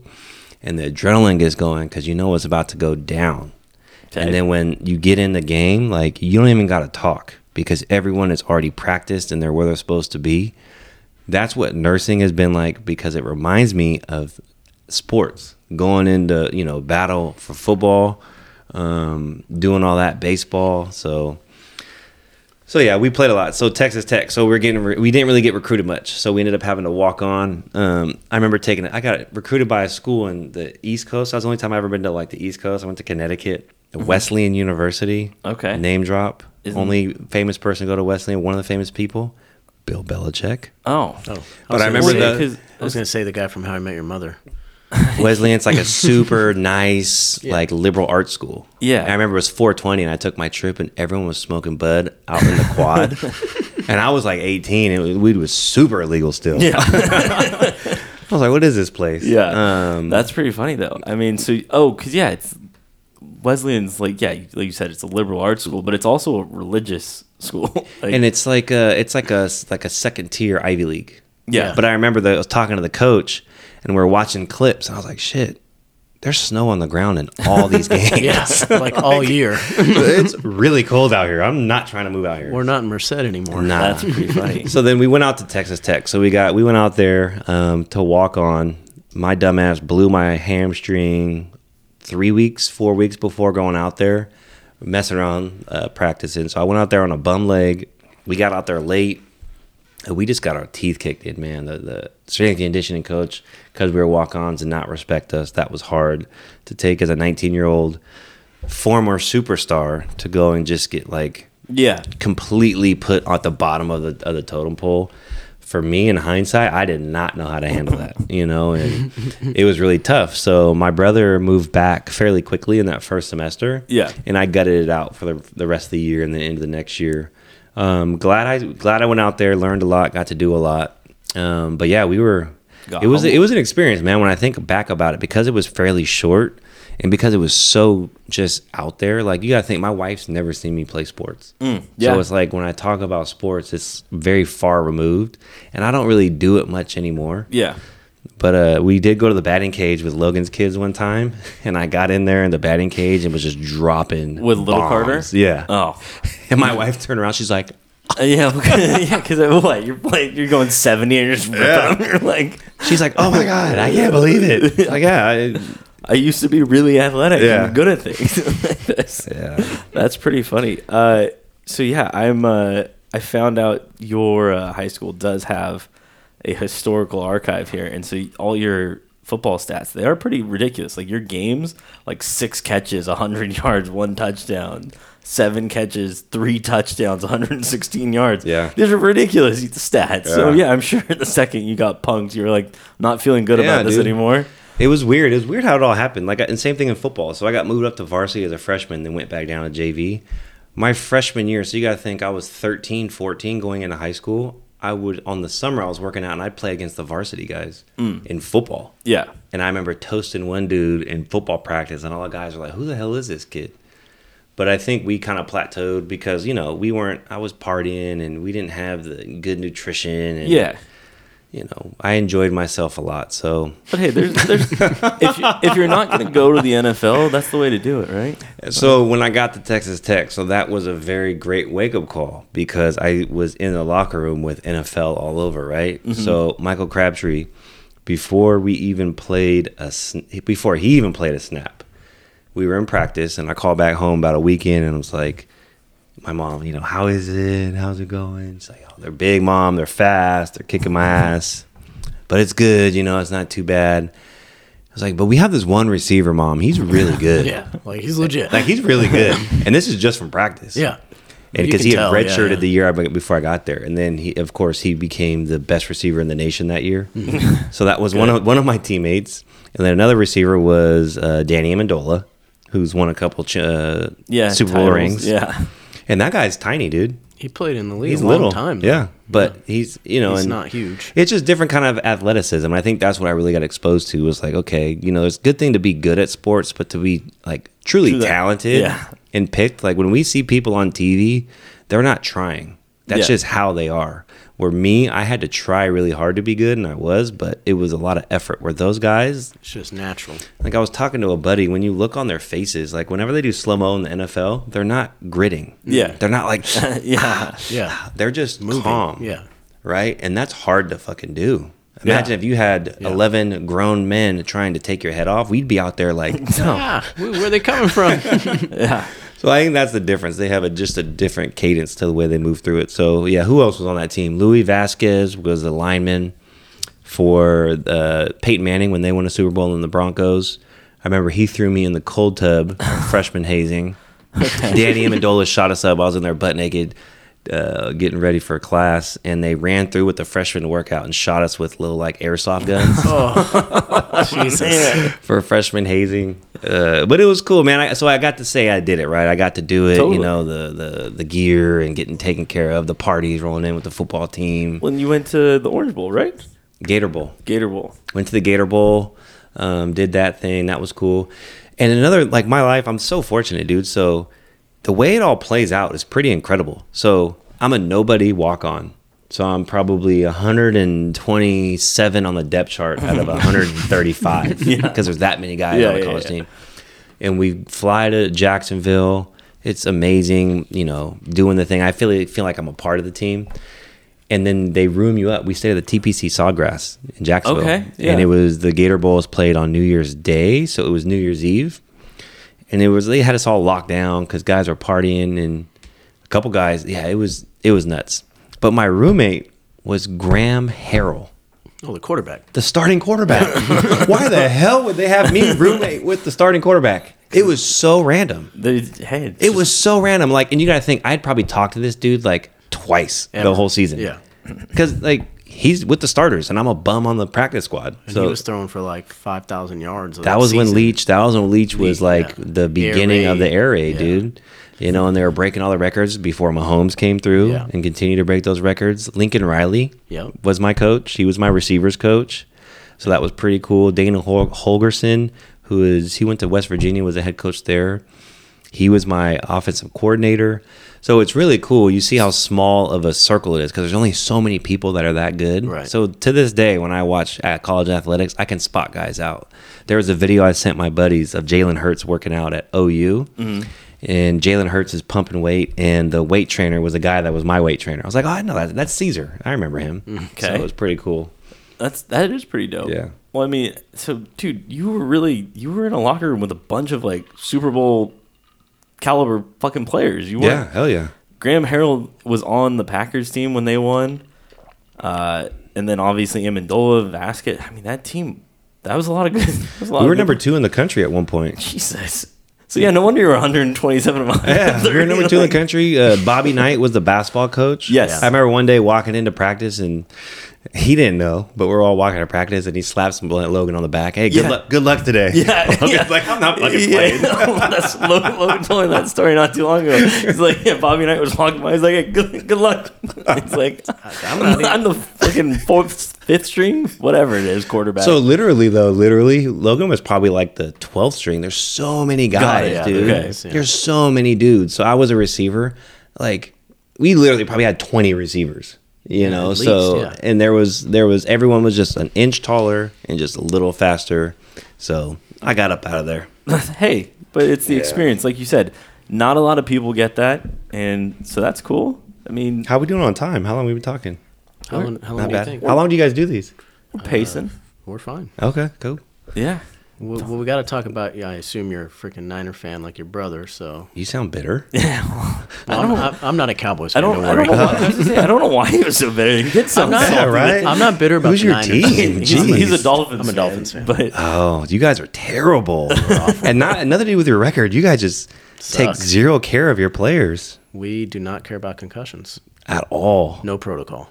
and the adrenaline gets going because you know it's about to go down. Okay. And then when you get in the game, like you don't even got to talk because everyone is already practiced and they're where they're supposed to be. That's what nursing has been like because it reminds me of sports going into you know battle for football, um, doing all that baseball. So, so yeah, we played a lot. So Texas Tech. So we're getting re- we didn't really get recruited much. So we ended up having to walk on. Um, I remember taking it. I got recruited by a school in the East Coast. That was the only time I ever been to like the East Coast. I went to Connecticut, Wesleyan University. Okay. Name drop. Isn't- only famous person to go to Wesleyan. One of the famous people, Bill Belichick. oh. Oh, But I was remember say- the- I was gonna say the guy from How I Met Your Mother. [LAUGHS] Wesleyan's like a super [LAUGHS] nice, like liberal art school. Yeah. And I remember it was 420 and I took my trip and everyone was smoking bud out in the quad. [LAUGHS] and I was like 18 and weed was super illegal still. yeah. I was like, what is this place? Yeah, Um, that's pretty funny though. I mean, so oh, because yeah, it's Wesleyan's like yeah, like you said, it's a liberal arts school, but it's also a religious school. like, and it's like a, it's like a, like a second tier Ivy League. yeah, But I remember that I was talking to the coach and we are watching clips and I was like, shit, there's snow on the ground in all these [LAUGHS] games. Yeah, like all [LAUGHS] year. it's really cold out here. I'm not trying to move out here. We're not in Merced anymore. Nah. that's pretty funny. [LAUGHS] so then we went out to Texas Tech. So we got we went out there um, to walk on. My dumbass blew my hamstring three weeks, four weeks before going out there, messing around uh, practicing. So I went out there on a bum leg. We got out there late. We just got our teeth kicked in, man. The the strength and conditioning coach, because we were walk-ons and not respect us, that was hard to take as a 19-year-old former superstar to go and just get like yeah, completely put at the bottom of the of the totem pole. For me, in hindsight, I did not know how to handle that, you know, and [LAUGHS] it was really tough. So my brother moved back fairly quickly in that first semester, Yeah. and I gutted it out for the the rest of the year and the end of the next year. Um, glad I glad I went out there, learned a lot, got to do a lot. Um, but yeah, we were. Got it was humbled. it was an experience, man. When I think back about it, because it was fairly short, and because it was so just out there, like you gotta think, my wife's never seen me play sports. Mm, yeah. So it's like when I talk about sports, it's very far removed, and I don't really do it much anymore. Yeah. But uh, we did go to the batting cage with Logan's kids one time, [LAUGHS] and I got in there in the batting cage and was just dropping With little Carter? Yeah. Oh. [LAUGHS] And my wife turned around. She's like, Uh, [LAUGHS] yeah, yeah, because what you're playing, you're going seventy, and you're just ripping them. You're like, she's like, oh my god, I can't believe it. Like, yeah, I, I used to be really athletic Yeah. and good at things like this. yeah. That's pretty funny. Uh, so yeah, I'm. Uh, I found out your uh, high school does have a historical archive here, and so all your football stats they are pretty ridiculous. Like your games, like six catches, hundred [LAUGHS] yards, one touchdown, seven catches, three touchdowns, 116 yards. Yeah. these are ridiculous stats. So Yeah. yeah, I'm sure the second you got punked, you were like not feeling good Yeah, about this dude. anymore. It was weird. It was weird how it all happened. Like, and same thing in football. So I got moved up to varsity as a freshman, then went back down to JV. My freshman year, so you got to think I was 13, 14 going into high school. I would, on the summer, I was working out and I'd play against the varsity guys mm. in football. Yeah, And I remember toasting one dude in football practice, and all the guys were like, "Who the hell is this kid?" But I think we kind of plateaued because you know we weren't. I was partying, and we didn't have the good nutrition. And, yeah. You know, I enjoyed myself a lot. So, But hey, there's, there's if you, if you're not going to go to the NFL, that's the way to do it, right? so when I got to Texas Tech, so that was a very great wake up call because I was in the locker room with NFL all over, right? Mm-hmm. So Michael Crabtree, before we even played a, before he even played a snap, we were in practice, and I called back home about a weekend, and I was like, my mom, you know, how is it? How's it going? She's like, oh, they're big, mom. They're fast. They're kicking my ass, but it's good. You know, it's not too bad. I was like, but we have this one receiver, mom. He's really good. [LAUGHS] Yeah, like he's legit. Like he's really good, [LAUGHS] and this is just from practice. yeah, and because he had tell, yeah, redshirted yeah. the year before I got there, and then he, of course, he became the best receiver in the nation that year. Mm-hmm. so that was [LAUGHS] one of one of my teammates, and then another receiver was uh, Danny Amendola, who's won a couple ch- uh, Yeah, Super Bowl titles, rings. Yeah, and that guy's tiny, dude. He played in the league He's a long little, time. though. yeah, but he's you know, he's and not huge. it's just different kind of athleticism. I think that's what I really got exposed to. Was like, okay, you know, it's a good thing to be good at sports, but to be like truly True talented Yeah. and picked. Like when we see people on TV, they're not trying. That's Yeah. just how they are. Where me, I had to try really hard to be good, and I was, but it was a lot of effort. Where those guys, It's just natural. like I was talking to a buddy, when you look on their faces, like whenever they do slow mo in the NFL, they're not gritting. Yeah. they're not like, [LAUGHS] yeah. [SIGHS] Yeah, they're just moving. calm Yeah, right? And that's hard to fucking do. Imagine Yeah. if you had Yeah. 11 grown men trying to take your head off. We'd be out there like, [LAUGHS] no. ah, where, where are they coming from? [LAUGHS] Yeah. So I think that's the difference. They have a, just a different cadence to the way they move through it. So, yeah, who else was on that team? Louis Vasquez was the lineman for uh, Peyton Manning when they won a Super Bowl in the Broncos. I remember he threw me in the cold tub [LAUGHS] freshman hazing. Danny Amendola shot us up. I was in there butt naked, uh, getting ready for class, and they ran through with the freshman workout and shot us with little like airsoft guns [LAUGHS] oh, [LAUGHS] Jesus. for freshman hazing. Uh, but it was cool, man. I, so I got to say I did it right. I got to do it. Totally. You know the the the gear and getting taken care of. The parties rolling in with the football team. When you went to the Orange Bowl, right? Gator Bowl. Gator Bowl. Went to the Gator Bowl. Um, did that thing. That was cool. And another like my life. I'm so fortunate, dude. So the way it all plays out is pretty incredible. So I'm a nobody walk on. So I'm probably 127 on the depth chart out of [LAUGHS] 135 because [LAUGHS] there's that many guys Yeah, on the college yeah. team. And we fly to Jacksonville. It's amazing, you know, doing the thing. I feel feel like I'm a part of the team. And then they room you up. We stayed at the TPC Sawgrass in Jacksonville. Okay, yeah. And it was the Gator Bowl was played on New Year's Day, so it was New Year's Eve. And it was they had us all locked down because guys were partying and a couple guys. Yeah, it was it was nuts. But my roommate was Graham Harrell Oh, the quarterback. the starting quarterback. [LAUGHS] Why the hell would they have me roommate with the starting quarterback? It was so random. They, hey, It just- was so random. Like, and you got to think, I'd probably talked to this dude like twice Ever. the whole season. Yeah. [CLEARS THROAT] because like he's with the starters, and I'm a bum on the practice squad. And so he was throwing for like five thousand yards. that was when. Leach. That was when Leach was like yeah. the beginning of the air raid, Yeah. dude. You know, and they were breaking all the records before Mahomes came through Yeah. and continued to break those records. Lincoln Riley Yep. was my coach. He was my receivers coach, so that was pretty cool. Dana Hol- Holgorsen, who is he went to West Virginia, was the head coach there. He was my offensive coordinator. So it's really cool. You see how small of a circle it is because there's only so many people that are that good. Right. So to this day, when I watch at college athletics, I can spot guys out. There was a video I sent my buddies of Jalen Hurts working out at OU. Mm-hmm. And Jalen Hurts is pumping weight, and the weight trainer was a guy that was my weight trainer. I was like, "Oh, I know that. That's Caesar. I remember him." Mm, so Okay. it was pretty cool. That's that is pretty dope. Yeah. Well, I mean, so dude, you were really you were in a locker room with a bunch of like Super Bowl caliber fucking players. You were Yeah, hell yeah. Graham Harrell was on the Packers team when they won. Uh, and then obviously Amendola, Vasquez. I mean, that team, that was a lot of good. [LAUGHS] that was a lot We were number two in the country at one point. Jesus. So yeah, no wonder you were 127 miles. Yeah, we were number two in the [LAUGHS] country. Uh, Bobby Knight was the basketball coach. Yes. I remember one day walking into practice and he didn't know, but we're all walking to practice and he slaps Logan on the back. Hey, good Yeah. luck, good luck today. Yeah, [LAUGHS] Logan's yeah. like I'm not fucking Yeah, playing. that's Logan, Logan told me that story not too long ago. He's like, yeah, Bobby Knight was walking by. He's like, hey, good, good luck. [LAUGHS] It's like, [LAUGHS] I'm, not I'm the fucking fourth, fifth string, whatever it is, quarterback. So literally though, literally, Logan was probably like the 12th string. There's so many guys, it, dude. okay. Yeah. There's so many dudes. So I was a receiver. Like we literally probably had 20 receivers. You know, at so yeah. and there was there was everyone was just an inch taller and just a little faster. So I got up out of there. [LAUGHS] hey, but it's the Yeah. experience, like you said. Not a lot of people get that, and so that's cool. I mean, How we doing on time? How long we been talking? How long, how long do you think? How long do you guys do these? we're pacing. Uh, we're fine. Okay, cool. yeah. Well, well we got to talk about. Yeah, I assume you're a freaking Niner fan like your brother. So You sound bitter. [LAUGHS] No, [LAUGHS] I'm, I'm, I'm not a Cowboys I fan. don't. Don't, I don't know. Why, [LAUGHS] I, was gonna I don't know why he was so bitter. He did something. not- Yeah, right. I'm not bitter about Who's the your Niners. team? He's, he's a Jeez. Dolphins. I'm a fan, Dolphins fan. but Oh, you guys are terrible. and not nothing to do with your record. You guys just take zero care of your players We do not care about concussions. at all. No protocol.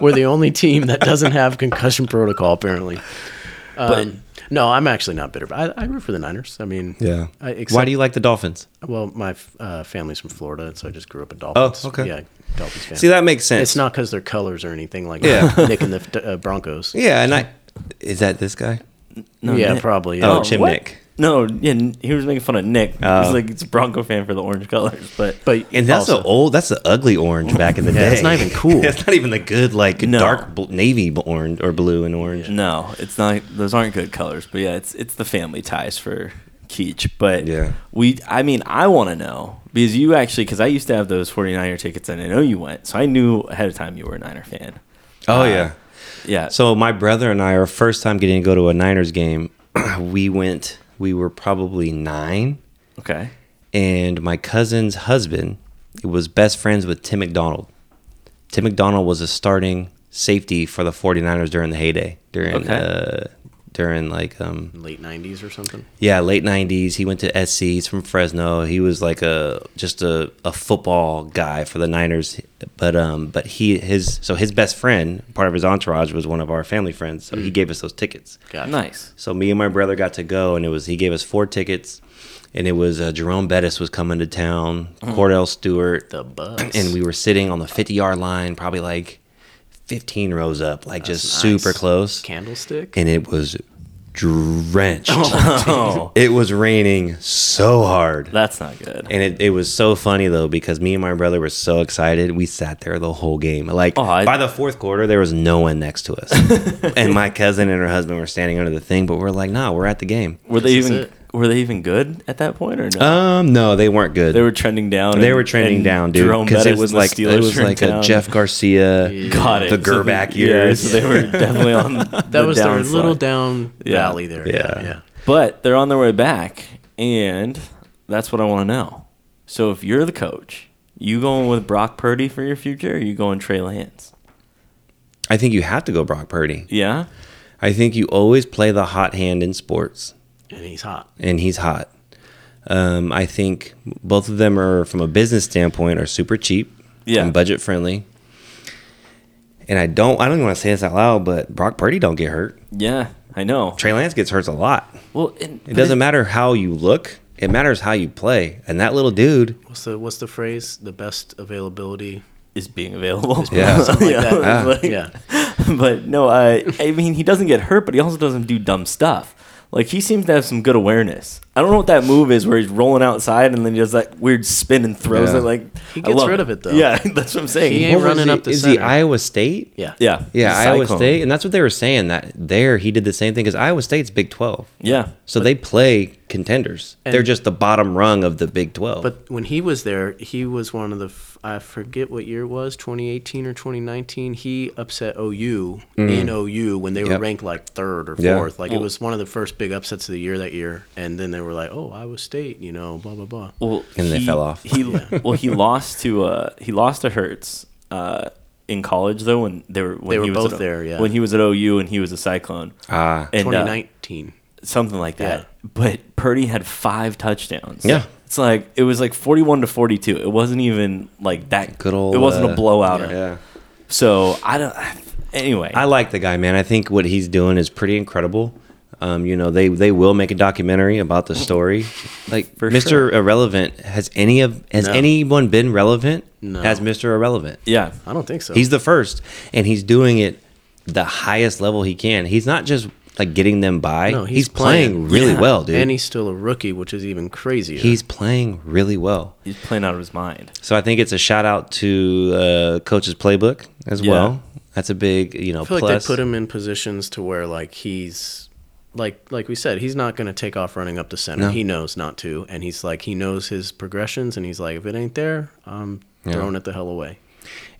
We're the only team that doesn't have concussion protocol, apparently. Um, no, I'm actually not bitter. But I, I root for the Niners. I mean, Yeah. I, except, Why do you like the Dolphins? Well, my uh, family's from Florida, so I just grew up a Dolphins. Oh, okay. Yeah, Dolphins fan. See, that makes sense. it's not because their colors or anything like Yeah. that. Nick and the uh, Broncos. [LAUGHS] Yeah, and I is that this guy? no, yeah, Nick- probably. Oh, Yeah. Chim what? Nick. No, yeah, he was making fun of Nick. Oh. He's like, it's a Bronco fan for the orange colors, but but And that's also, the old. That's the ugly orange back in the Yeah, day. it's not even cool. [LAUGHS] it's not even the good like No. dark bl- navy orange or blue and orange. no, it's not. Those aren't good colors. But yeah, it's it's the family ties for Keach. But Yeah. we. I mean, I want to know because you actually because I used to have those 49er tickets and I know you went, so I knew ahead of time you were a Niner fan. Oh Uh, yeah. Yeah. So my brother and I, our first time getting to go to a Niners game, [CLEARS THROAT] we went. We were probably nine, okay. and my cousin's husband was best friends with Tim McDonald. Tim McDonald was a starting safety for the 49ers during the heyday, during Okay. uh, during like um late '90s or something. yeah late 90s. He went to SC. He's from Fresno. He was like a just a, a football guy for the Niners, but um but he his so his best friend, part of his entourage, was one of our family friends. So he gave us those tickets. Gotcha. Nice. So me and my brother got to go, and it was he gave us four tickets, and it was uh, Jerome Bettis was coming to town, Kordell Stewart, The buzz. and we were sitting on the fifty yard line, probably like fifteen rows up, like just That's super close, Candlestick. and it was drenched. [LAUGHS] Oh, It was raining so hard. that's not good. And it, it was so funny though because me and my brother were so excited. We sat there the whole game. Like Oh, I- by the fourth quarter, there was no one next to us, [LAUGHS] and my cousin and her husband were standing under the thing. But we're like, no, we're at the game. Were they This even. Were they even good at that point or no? Um, no, they weren't good. they were trending down. They and- were trending down, dude. Because it was and the like it was were in like a town. Jeff Garcia, Got it. the [LAUGHS] So Gerback yeah, years. so they were definitely on [LAUGHS] That the was their little down Yeah. valley there. Yeah. yeah. But they're on their way back, and that's what I want to know. So if you're the coach, you going with Brock Purdy for your future, or you going Trey Lance? I think you have to go Brock Purdy. Yeah. I think you always play the hot hand in sports. And he's hot. and he's hot. Um, I think both of them are, from a business standpoint, are super cheap Yeah. and budget friendly. And I don't I don't even want to say this out loud, but Brock Purdy don't get hurt. Yeah, I know. Trey Lance gets hurt a lot. Well, and, It doesn't matter how you look. It matters how you play. And that little dude, What's the what's the phrase? The best availability. is being available. Yeah. Something like that. Ah. like- Yeah. [LAUGHS] but no, uh, I mean, he doesn't get hurt, but he also doesn't do dumb stuff. Like he seems to have some good awareness. I don't know what that move is where he's rolling outside and then he does that weird spin and throws Yeah. it. Like He I gets love rid of it, though. Yeah, [LAUGHS] that's what I'm saying. He ain't What was running he- up the is he center. Iowa State? Yeah. yeah, Yeah, he's a Iowa cyclone. State, and that's what they were saying that there he did the same thing because Iowa State's Big Twelve, Yeah, so they play contenders. And- They're just the bottom rung of the Big Twelve. But when he was there, he was one of the I forget what year it was, 2018 or 2019. He upset OU in OU when they were Mm. Yep. ranked like third or Yeah. fourth. Like it was one of the first big upsets of the year that year. And then they were like, "Oh, Iowa State," you know, blah blah blah. Well, And they fell off. He [LAUGHS] well, he lost to uh, he lost to Hurts uh, in college though when they were when They were he was both at, there, yeah. When he was at OU and he was a Cyclone, ah, uh, 2019. Something like that. Yeah. But Purdy had five touchdowns. Yeah. it's like it was like forty-one to forty-two. It wasn't even like that. good old. It wasn't uh, a blowout. Yeah. So I don't. Anyway, I like the guy, man. I think what he's doing is pretty incredible. Um, you know, they they will make a documentary about the story. [LAUGHS] Like For Mr. sure. Irrelevant has any of has No. anyone been relevant No. as Mr. Irrelevant? yeah, I don't think so. He's the first, and he's doing it the highest level he can. He's not just like getting them by. No, he's, he's playing, playing. really Yeah. well, dude. and he's still a rookie, which is even crazier. he's playing really well. he's playing out of his mind. So I think it's a shout out to uh, coach's playbook as Yeah. well. That's a big, you know, I feel plus. like they put him in positions to where like he's like like we said, he's not going to take off running up the center. No. He knows not to, and he's like he knows his progressions, and he's like, if it ain't there, I'm throwing it the hell away.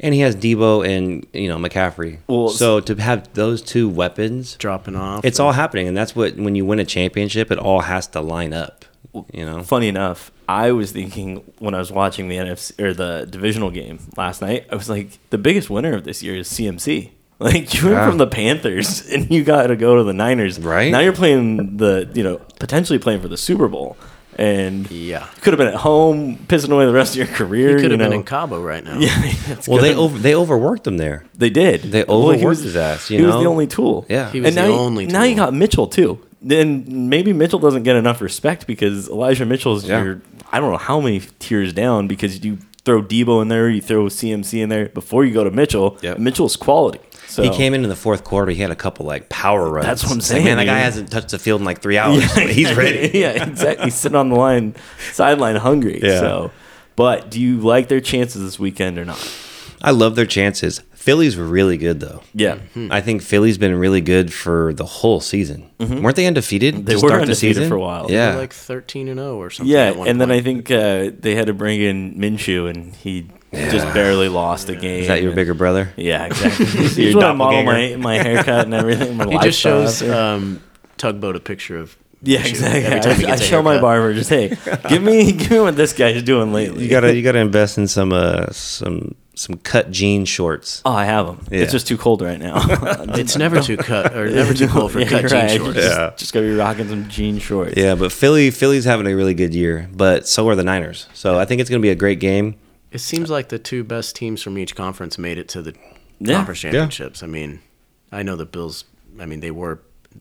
And he has Deebo and you know McCaffrey. Well, so to have those two weapons, Dropping off. it's all happening, and that's what when you win a championship, it all has to line up. You know, Funny enough, I was thinking when I was watching the NFC or the divisional game last night, I was like, the biggest winner of this year is CMC. [LAUGHS] Like you went Yeah. from the Panthers [LAUGHS] and you got to go to the Niners. Right. now, you're playing the you know potentially playing for the Super Bowl, and Yeah. could have been at home pissing away the rest of your career. He could you have been in Cabo right now. [LAUGHS] Yeah, that's well they over they overworked him there. They did. They Well, overworked was- his ass, you he was the only tool. Yeah. He was and the now you- only Now you got Mitchell too. Then maybe Mitchell doesn't get enough respect because Elijah Mitchell's Yeah. your I don't know how many tiers down because you throw Deebo in there, you throw CMC in there before you go to Mitchell. Yep. Mitchell's quality. So He came in in the fourth quarter. He had a couple like power runs. That's what I'm It's like, saying, man, that guy hasn't touched the field in like three hours. [LAUGHS] but he's ready. [LAUGHS] yeah, exactly. He's sitting on the line, sideline hungry. Yeah. So, but do you like their chances this weekend or not? I love their chances. Phillies were really good though. Yeah. Hmm. I think Philly's been really good for the whole season. Weren't they undefeated? Mm-hmm. They to were start the undefeated season? for a while. They Yeah, were like 13 and 0 or something. Yeah, at one and then I think uh, they had to bring in Minshew, and he just barely lost a game. is that your bigger brother? Yeah, [LAUGHS] exactly. Your He's what I model my, my haircut and everything. My [LAUGHS] he just shows um, Tugboat a picture of. yeah, exactly. Every time he I, I gets a show my barber just hey, give me [LAUGHS] give me what this guy's doing lately. You gotta you gotta invest in some uh some some cut jean shorts. Oh, I have them. Yeah. It's just too cold right now. It's never too cut or never too cold for Yeah, cut you're jean right. shorts. Just, Yeah. just gotta be rocking some jean shorts. Yeah, but Philly Philly's having a really good year, but so are the Niners. So I think it's gonna be a great game. It seems like the two best teams from each conference made it to the Yeah. conference championships. I mean, I know the Bills. I mean, they were,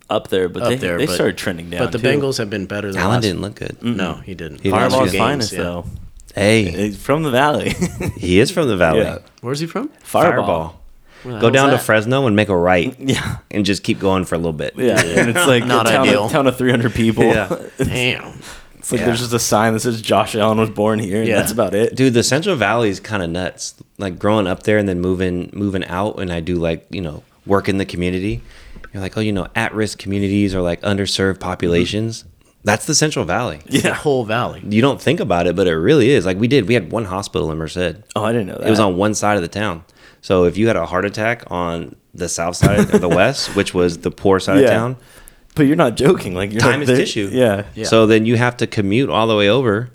Up there, but Up they, there, they but- started trending down. but the too. Bengals have been better than Allen last- didn't look good. No, he didn't. He didn't Last look Harbaugh's good. finest games, yeah. though. Hey, He's from the valley. [LAUGHS] he is from the valley. Yeah. Where's he from? Firebaugh. Where the Go hell's down to? Fresno and make a right [LAUGHS] Yeah. and just keep going for a little bit. Yeah, and it's like Not a town, ideal. Of, town of 300 people. Yeah. [LAUGHS] Damn. It's like Yeah. there's just a sign that says Josh Allen was born here, and Yeah. that's about it. Dude, the Central Valley is kind of nuts. Like growing up there and then moving moving out, and I do like you know work in the community. You're like, oh, you know, at risk communities or like underserved populations. That's the Central Valley. The Yeah. whole valley. You don't think about it, but it really is. Like we did, we had one hospital in Merced. Oh, I didn't know that. It was on one side of the town. So if you had a heart attack on the south side or the [LAUGHS] west, which was the poor side Yeah. of town, But you're not joking. Like you're time like, is there- tissue. Yeah. Yeah. So then you have to commute all the way over.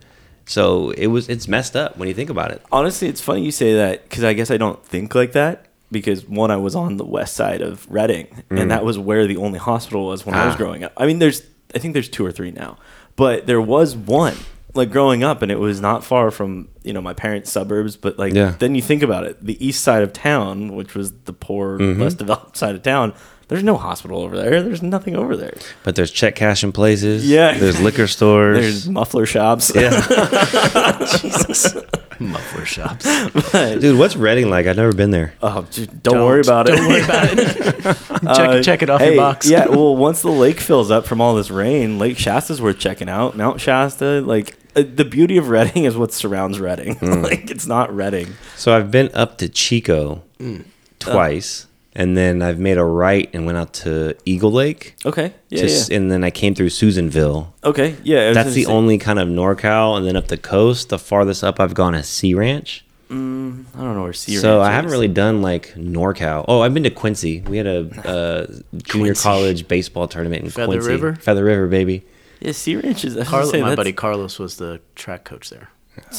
So it was it's messed up when you think about it. Honestly, it's funny you say that because I guess I don't think like that. Because one, I was on the west side of Redding, and that was where the only hospital was when I was Mm. Ah. growing up. I mean, there's, I think there's two or three now, but there was one. like growing up, and it was not far from you know my parents' suburbs. But like Yeah. then you think about it, the east side of town, which was the poor, Mm-hmm. less developed side of town. There's no hospital over there. There's nothing over there. But there's check cashing places. Yeah. There's liquor stores. There's muffler shops. yeah. [LAUGHS] Jesus. Muffler shops. But, Dude, what's Redding like? I've never been there. oh, dude, don't, worry about it. Don't worry about it. [LAUGHS] check, Uh, check it off hey, your box. yeah, well, once the lake fills up from all this rain, Lake Shasta's worth checking out. Mount Shasta, like uh, the beauty of Redding is what surrounds Redding. Hmm. [LAUGHS] like it's not Redding. So I've been up to Chico Mm. twice, and then I've made a right and went out to Eagle Lake. Okay, yeah, Just, yeah. And then I came through Susanville. Okay, yeah. That's the only kind of NorCal, and then up the coast. The farthest up I've gone is Sea Ranch. I don't know where Sea Ranch is. so Ranch I haven't is. really done like NorCal. Oh, I've been to Quincy. We had a uh, [SIGHS] junior Quincy. college baseball tournament in Feather Quincy. River? Feather River, baby. Yeah, Sea Ranch is. I was gonna Carlo, say, my buddy Carlos was the track coach there.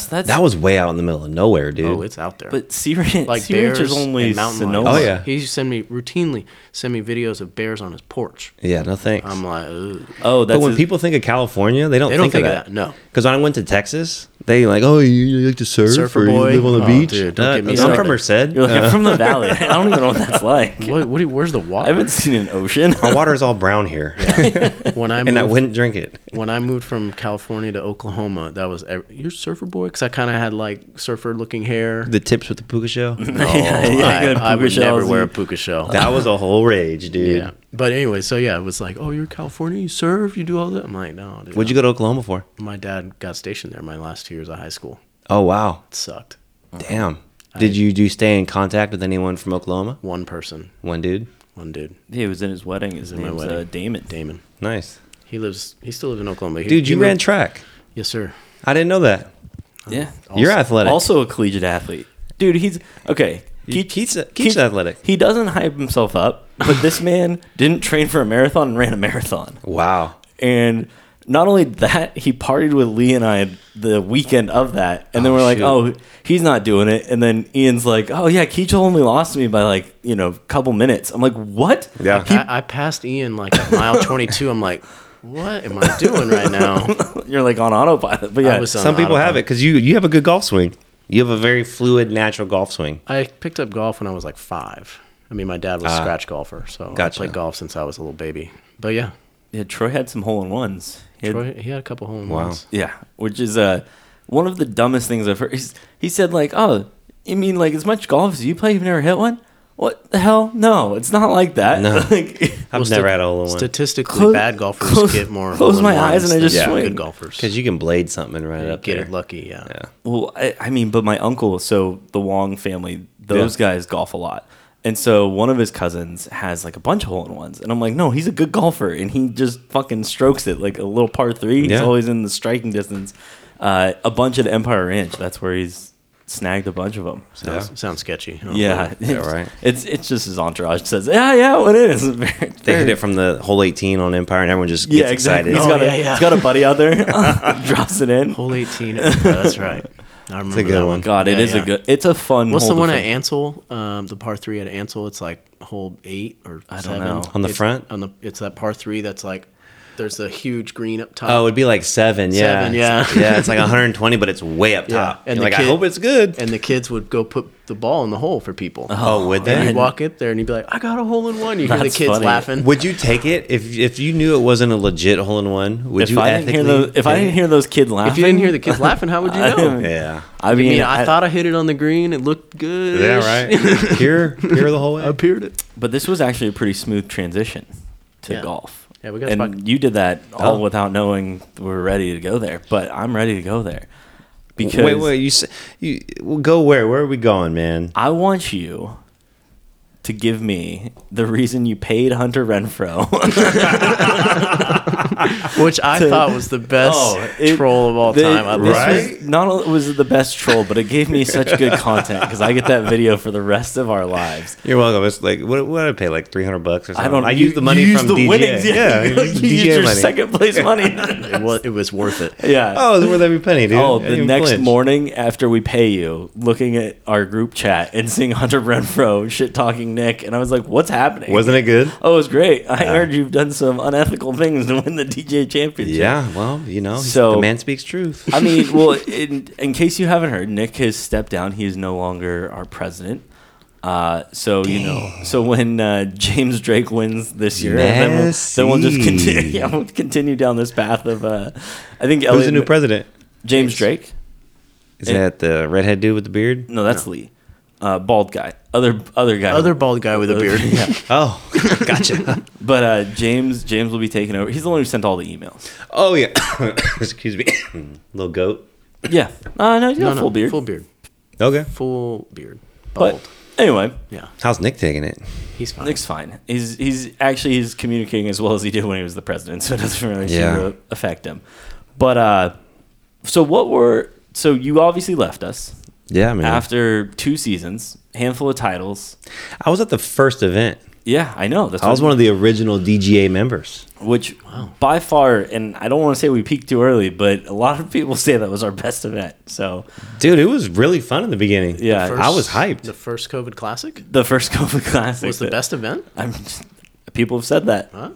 That's, That was way out in the middle of nowhere, dude. Oh, it's out there. But Sea Ranch, [LAUGHS] like sea Ranch is only and mountain Sonoma. lions. Oh, yeah. He used to send me routinely send me videos of bears on his porch. yeah, no thanks. I'm like, Ugh. Oh, that's but when his- people think of California, they don't, they don't think, think of of that. that. No, Because when I went to Texas, they like, oh, you, you like to surf Surfer or boy? you live on the Oh, beach. dude, don't Uh, get me I'm started. from Merced. You're like, I'm Uh, from the valley. I don't even know what that's [LAUGHS] like. what? What? do you- Where's the water? I haven't seen an ocean. our water is all brown here, [LAUGHS] when I and I moved, wouldn't drink it. when I moved from California to Oklahoma, that was ev- you're surfer boy because I kind of had like surfer looking hair. The tips with the puka shell. [LAUGHS] No, Yeah, yeah, I, good I puka would never shells wear a puka shell. That was a whole rage, [LAUGHS] dude. yeah, but anyway, so yeah, it was like, oh, you're California, you surf, you do all that. I'm like, no, dude. What'd you go to Oklahoma for? My dad got stationed there my last two years of high school. Oh wow, It sucked. damn. Did you do you stay in contact with anyone from Oklahoma? One person, One dude. one dude, he was in his wedding. His in my name's wedding. Uh, Damon. Damon. Nice, He lives. He still lives in Oklahoma. He- dude. he You ran moved- track. Yes, sir. I didn't know that. Yeah. You're athletic. Also a collegiate athlete. Dude, he's okay. He- Keach's- Keach's athletic. He doesn't hype himself up, but this [LAUGHS] man didn't train for a marathon and ran a marathon. Wow. And not only that, he partied with Lee and I the weekend of that. And then Oh, we're like, shoot. oh, he's not doing it. And then Ian's like, oh, yeah, Keach only lost me by like, you know, a couple minutes. I'm like, what? Yeah. I, I passed Ian like at mile 22. I'm like, what am I doing right [LAUGHS] now? You're like on autopilot. But yeah, I was Some people have it because you you have a good golf swing. You have a very fluid, natural golf swing. I picked up golf when I was like five. I mean, my dad was a Ah. scratch golfer, so Gotcha. I played golf since I was a little baby. But yeah, yeah, Troy had some hole in ones. He had- Troy, he had a couple hole in Wow. ones. Yeah, which is uh one of the dumbest things I've heard. He's, he said like, "Oh, you mean like as much golf as you play, you've never hit one? What the hell? No, it's not like that. No. [LAUGHS] like, I've Well, never sta- had a hole in one Statistically, Close- bad golfers close- get more. close my hole-in-ones eyes and I just than swing. Good golfers. because you can blade something right run You up get there. it lucky. Yeah. Yeah. well, I, I mean, but my uncle, so the Wong family, those guys golf a lot. And so one of his cousins has like a bunch of hole in ones. And I'm like, no, he's a good golfer. And he just fucking strokes it like a little par three. He's Yeah. always in the striking distance. Uh, a bunch at Empire Ranch. That's where he's snagged a bunch of them. Sounds, sounds sketchy. Oh, Yeah, Yeah, [LAUGHS] it's, right. It's it's just his entourage says, yeah, yeah, what it is. [LAUGHS] Very- They hit it from the hole 18 on Empire, and everyone just gets yeah, exactly. excited. He's Oh, got a yeah, yeah. he's got a buddy out there, [LAUGHS] drops it in. Hole 18. yeah, that's right. I remember it's a good that one. God, it Yeah, is yeah. a good. It's a fun. One. What's the one at Ancil? Um, the par three at Ancil. It's like hole eight or I don't seven. know. On the It's- front? On the it's that par three that's like there's a huge green up top. Oh, it'd be like seven. Yeah. Seven, yeah. It's- yeah, it's like [LAUGHS] 120, but it's way up top. and And the like, I hope it's good. and the kids would go put the ball in the hole for people. Oh, oh would And they? you'd walk up there and you'd be like, I got a hole in one. You hear the kids funny. laughing. Would you take it if if you knew it wasn't a legit hole in one? Would If you I didn't hear ethically those, if I didn't hear those kids laughing, if you didn't hear the kids laughing, how would you [LAUGHS] know? yeah, I I mean, mean, I, thought I hit it on the green. It looked good. yeah, right. [LAUGHS] Here, here the whole way. I peered it. but this was actually a pretty smooth transition to Yeah. golf. Yeah, we got and spot- you did that all Oh. without knowing we're ready to go there. But I'm ready to go there because wait, wait. You, s- you well, go where? Where are we going, man? I want you to give me the reason you paid Hunter Renfrow. [LAUGHS] Which I thought was the best Oh, it- troll of all The- time. I this love was not only was it the best troll, but it gave me such good content because I get that video for the rest of our lives. You're welcome. It's like what? What did I pay? Like 300 bucks or something. I don't. I you- used the money you used from the DGA. winnings. Yeah, it [LAUGHS] you, used your money. second place [LAUGHS] money. It was, it was worth it. yeah. Oh, it was worth every penny, dude. Oh, the next flinch. morning after we pay you, looking at our group chat and seeing Hunter Renfrow shit talking Nick, and I was like, "What's happening?" Wasn't it good? Oh, it was great. I Yeah. heard you've done some unethical things to win the DJ championship. Yeah, well, you know, So- the man speaks truth. I mean, [LAUGHS] well, in, in case you haven't heard, Nick has stepped down. He is no longer our president. Uh, so you know, so when uh, James Drake wins this year, then we'll, then we'll just continue. [LAUGHS] Yeah, we'll continue down this path of. Uh, I think Who's Elliot, the new president? James Drake. Is that the redhead dude with the beard? No, that's Lee. Uh, bald guy. Other other guy. Other bald guy with a beard. [LAUGHS] yeah. [LAUGHS] Oh, [LAUGHS] gotcha. But uh, James James will be taking over. He's the one who sent all the emails. oh yeah. [COUGHS] Excuse me, [COUGHS] little goat. Yeah. Uh, no, he's got No, a no, full beard. Full beard. Okay. Full beard. Bald. But anyway, yeah, How's Nick taking it? he's fine. Nick's fine. He's he's actually he's communicating as well as he did when he was the president, so it doesn't really seem Yeah. to affect him. But uh, so what were so you obviously left us Yeah, man. after two seasons, handful of titles. I was at the first event. Yeah, I know. That's I was what- one of the original DGA members. which wow. by far, and I don't want to say we peaked too early, but a lot of people [LAUGHS] say that was our best event. So Dude, it was really fun in the beginning. Yeah, First- I was hyped. The first COVID Classic the first [LAUGHS] COVID Classic was the best event. I'm people have said that. Wow.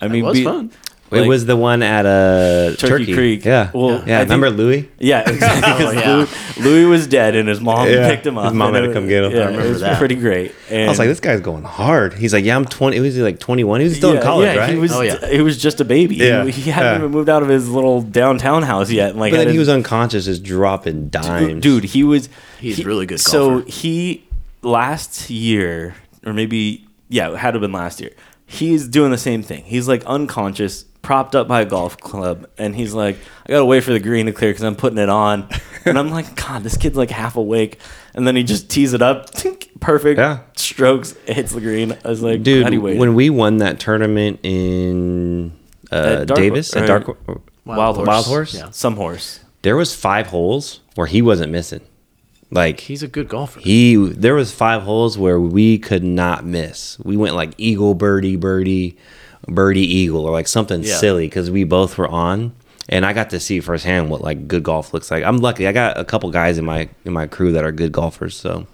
I mean, was we- fun. It was the one at uh, Turkey Turkey, Creek. Yeah. Well, yeah. I Remember think- Louis? Yeah, [LAUGHS] exactly. 'cause Oh, yeah. Louis, Louis was dead, and his mom Yeah, picked him up. his up. mom had to come get him. Yeah, I it was that. pretty great. And I was like, this guy's going hard. He's like, yeah, I'm 20. Was he like 21? He was still yeah, in college, yeah, right? He was. Oh, yeah. He was just a baby. Yeah, He, he hadn't yeah. even moved out of his little downtown house yet. and, Like, but had then he was unconscious, just dropping dimes. dude. He was. He's he- really good So golfer. he last year, or maybe yeah, it had to have been last year. He's doing the same thing. He's like unconscious, propped up by a golf club, and he's like, "I gotta wait for the green to clear because I'm putting it on." [LAUGHS] and I'm like, "God, this kid's like half awake." And then he just tees it up, tink, perfect Yeah. strokes, hits the green. I was like, dude, how do you when we won that tournament in uh, At Dark- Davis or- at Dark, Wild Horse. Wild Horse? Yeah. some horse. there was five holes where he wasn't missing. Like He's a good golfer. he, there was five holes where we could not miss. We went like eagle, birdie, birdie, birdie, eagle, or like something Yeah. silly because we both were on. And I got to see firsthand what like good golf looks like. I'm lucky. I got a couple guys in my in my crew that are good golfers. So,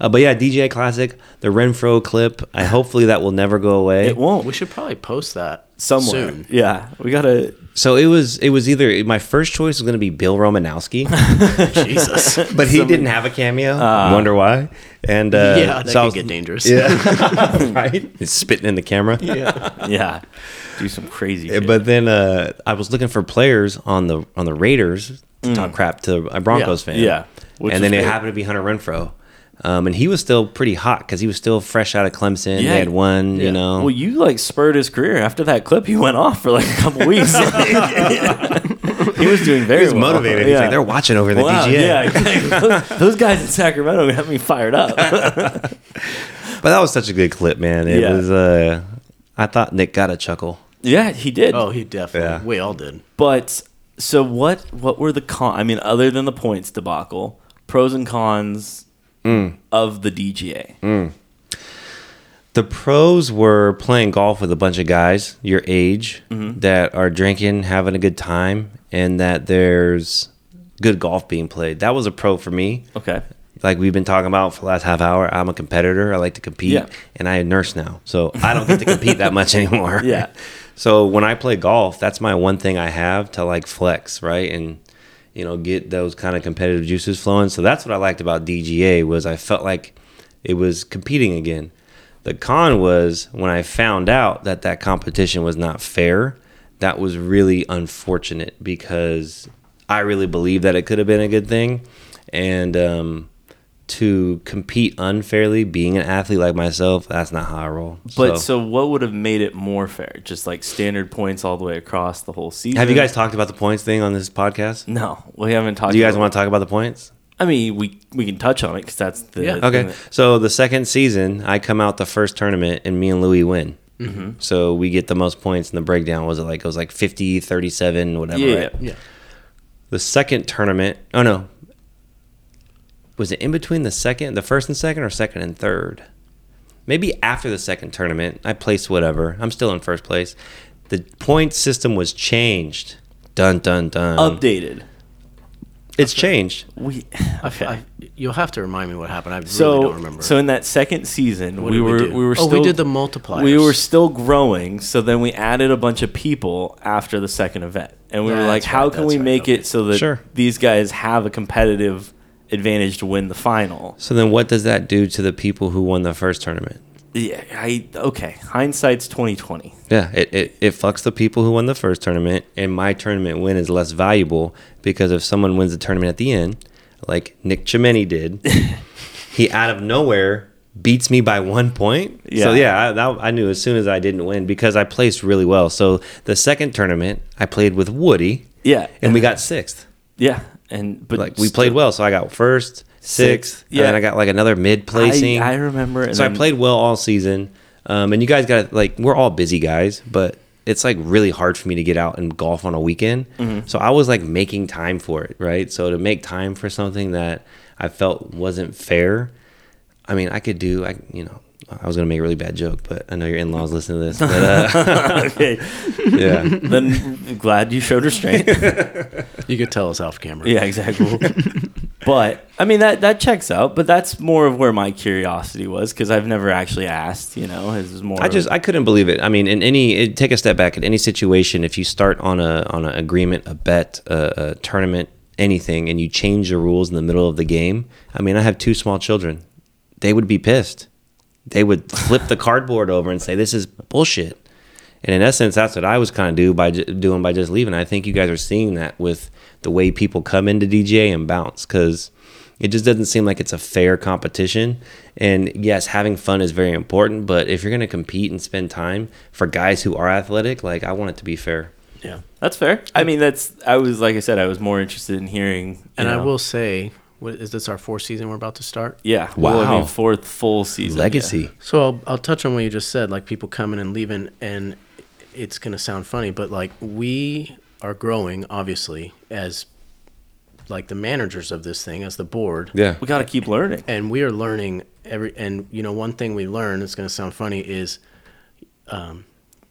uh, but yeah, DJ Classic, the Renfrow clip. I [LAUGHS] hopefully that will never go away. It won't. we should probably post that Somewhere. soon. Yeah, we gotta. So it was it was either my first choice was going to be Bill Romanowski, [LAUGHS] Jesus. but he didn't have a cameo. Wonder why? And uh, yeah, that so could was- get dangerous. Yeah, [LAUGHS] right. [LAUGHS] He's spitting in the camera. Yeah, [LAUGHS] yeah. do some crazy. Shit. But then uh, I was looking for players on the on the Raiders to talk crap to a Broncos fan. Mm. Yeah, which and was then it happened to be Hunter Renfrow. Um, and he was still pretty hot because he was still fresh out of Clemson. Yeah. They had won, Yeah. you know. Well, you like spurred his career after that clip. He went off for like a couple weeks. He was doing very he was well. motivated. He's Yeah. like, they're watching over the Wow, DGA. yeah, [LAUGHS] those, those guys in Sacramento got me fired up. [LAUGHS] But that was such a good clip, man. It Yeah. was. Uh, I thought Nick got a chuckle. yeah, he did. Oh, he definitely. Yeah. We all did. But so what? What were the con? I mean, other than the points debacle, pros and cons Mm. of the DGA. The pros were playing golf with a bunch of guys your age that are drinking, having a good time, and that there's good golf being played. That was a pro for me. Okay. Like we've been talking about for the last half hour, I'm a competitor. I like to compete, Yeah. and I nurse now, so I don't get to compete that much [LAUGHS] anymore. Yeah. So when I play golf, that's my one thing I have to like flex, right? And you know, get those kind of competitive juices flowing. So that's what I liked about DGA was I felt like it was competing again. The con was when I found out that that competition was not fair. That was really unfortunate because I really believe that it could have been a good thing, and um, to compete unfairly, being an athlete like myself, that's not how I roll. But so, what would have made it more fair? Just like standard points all the way across the whole season. have you guys talked about the points thing on this podcast? No, we haven't talked. Do you guys want to talk about the points? I mean, we we can touch on it because that's the Yeah. Okay. that- So the second season, I come out the first tournament and me and Louis win. Mm-hmm. So we get the most points in the breakdown. Was it like it was like 50, 37, whatever, Yeah. right? Yeah. The second tournament, oh no. Was it in between the second, the first and second or second and third? Maybe after the second tournament, I placed whatever. I'm still in first place. The point system was changed. Dun dun dun. updated. It's changed. We [SIGHS] okay. I, you'll have to remind me what happened. I really so don't remember. so in that second season, What we did we were do? we were Oh, still we did the multipliers. We were still growing, so then we added a bunch of people after the second event, and we were like, That's "How right, can we right, make okay. it so that Sure. these guys have a competitive advantage to win the final?" So then, what does that do to the people who won the first tournament? Yeah, I okay. Hindsight's twenty twenty. Yeah, it, it, it fucks the people who won the first tournament, and my tournament win is less valuable because if someone wins the tournament at the end, like Nick Chimeni did, [LAUGHS] he out of nowhere beats me by one point. So Yeah. yeah, I, that, I knew as soon as I didn't win because I placed really well. So the second tournament, I played with Woody, Yeah, and we got sixth. yeah, and but Like we still- played well, so I got first, sixth, yeah, and then I got like another mid placing. I, I remember. So I played well all season. Um, and you guys got like we're all busy guys, but it's like really hard for me to get out and golf on a weekend. Mm-hmm. So I was like making time for it, right? So to make time for something that I felt wasn't fair, I mean, I could do, I you know, I was gonna make a really bad joke, but I know your in-laws listen to this. But uh, [LAUGHS] okay, [LAUGHS] yeah, then glad you showed restraint. [LAUGHS] You could tell us off camera. yeah, exactly. but I mean that that checks out. But that's more of where my curiosity was because I've never actually asked. You know, it was more. I of- just I couldn't believe it. I mean, in any it, take a step back in any situation, if you start on a on an agreement, a bet, a, a tournament, anything, and you change the rules in the middle of the game, I mean, I have two small children. They would be pissed. They would flip the cardboard over and say, "This is bullshit." And in essence, that's what I was kind of do by doing by just leaving. I think you guys are seeing that with the way people come into DJ and bounce because it just doesn't seem like it's a fair competition. And yes, having fun is very important, but if you're going to compete and spend time for guys who are athletic, like I want it to be fair. Yeah. That's fair. I mean, that's. I was like I said, I was more interested in hearing. you And I will say, what, is this our fourth season we're about to start? Yeah. Well, I Wow. mean, fourth full season. Legacy. So I'll, I'll touch on what you just said, like people coming and leaving, and it's gonna sound funny, but like we are growing, obviously, as like the managers of this thing, as the board, Yeah. Yeah. We got to keep learning. and we are learning every. And you know, one thing we learn, it's gonna sound funny, is um,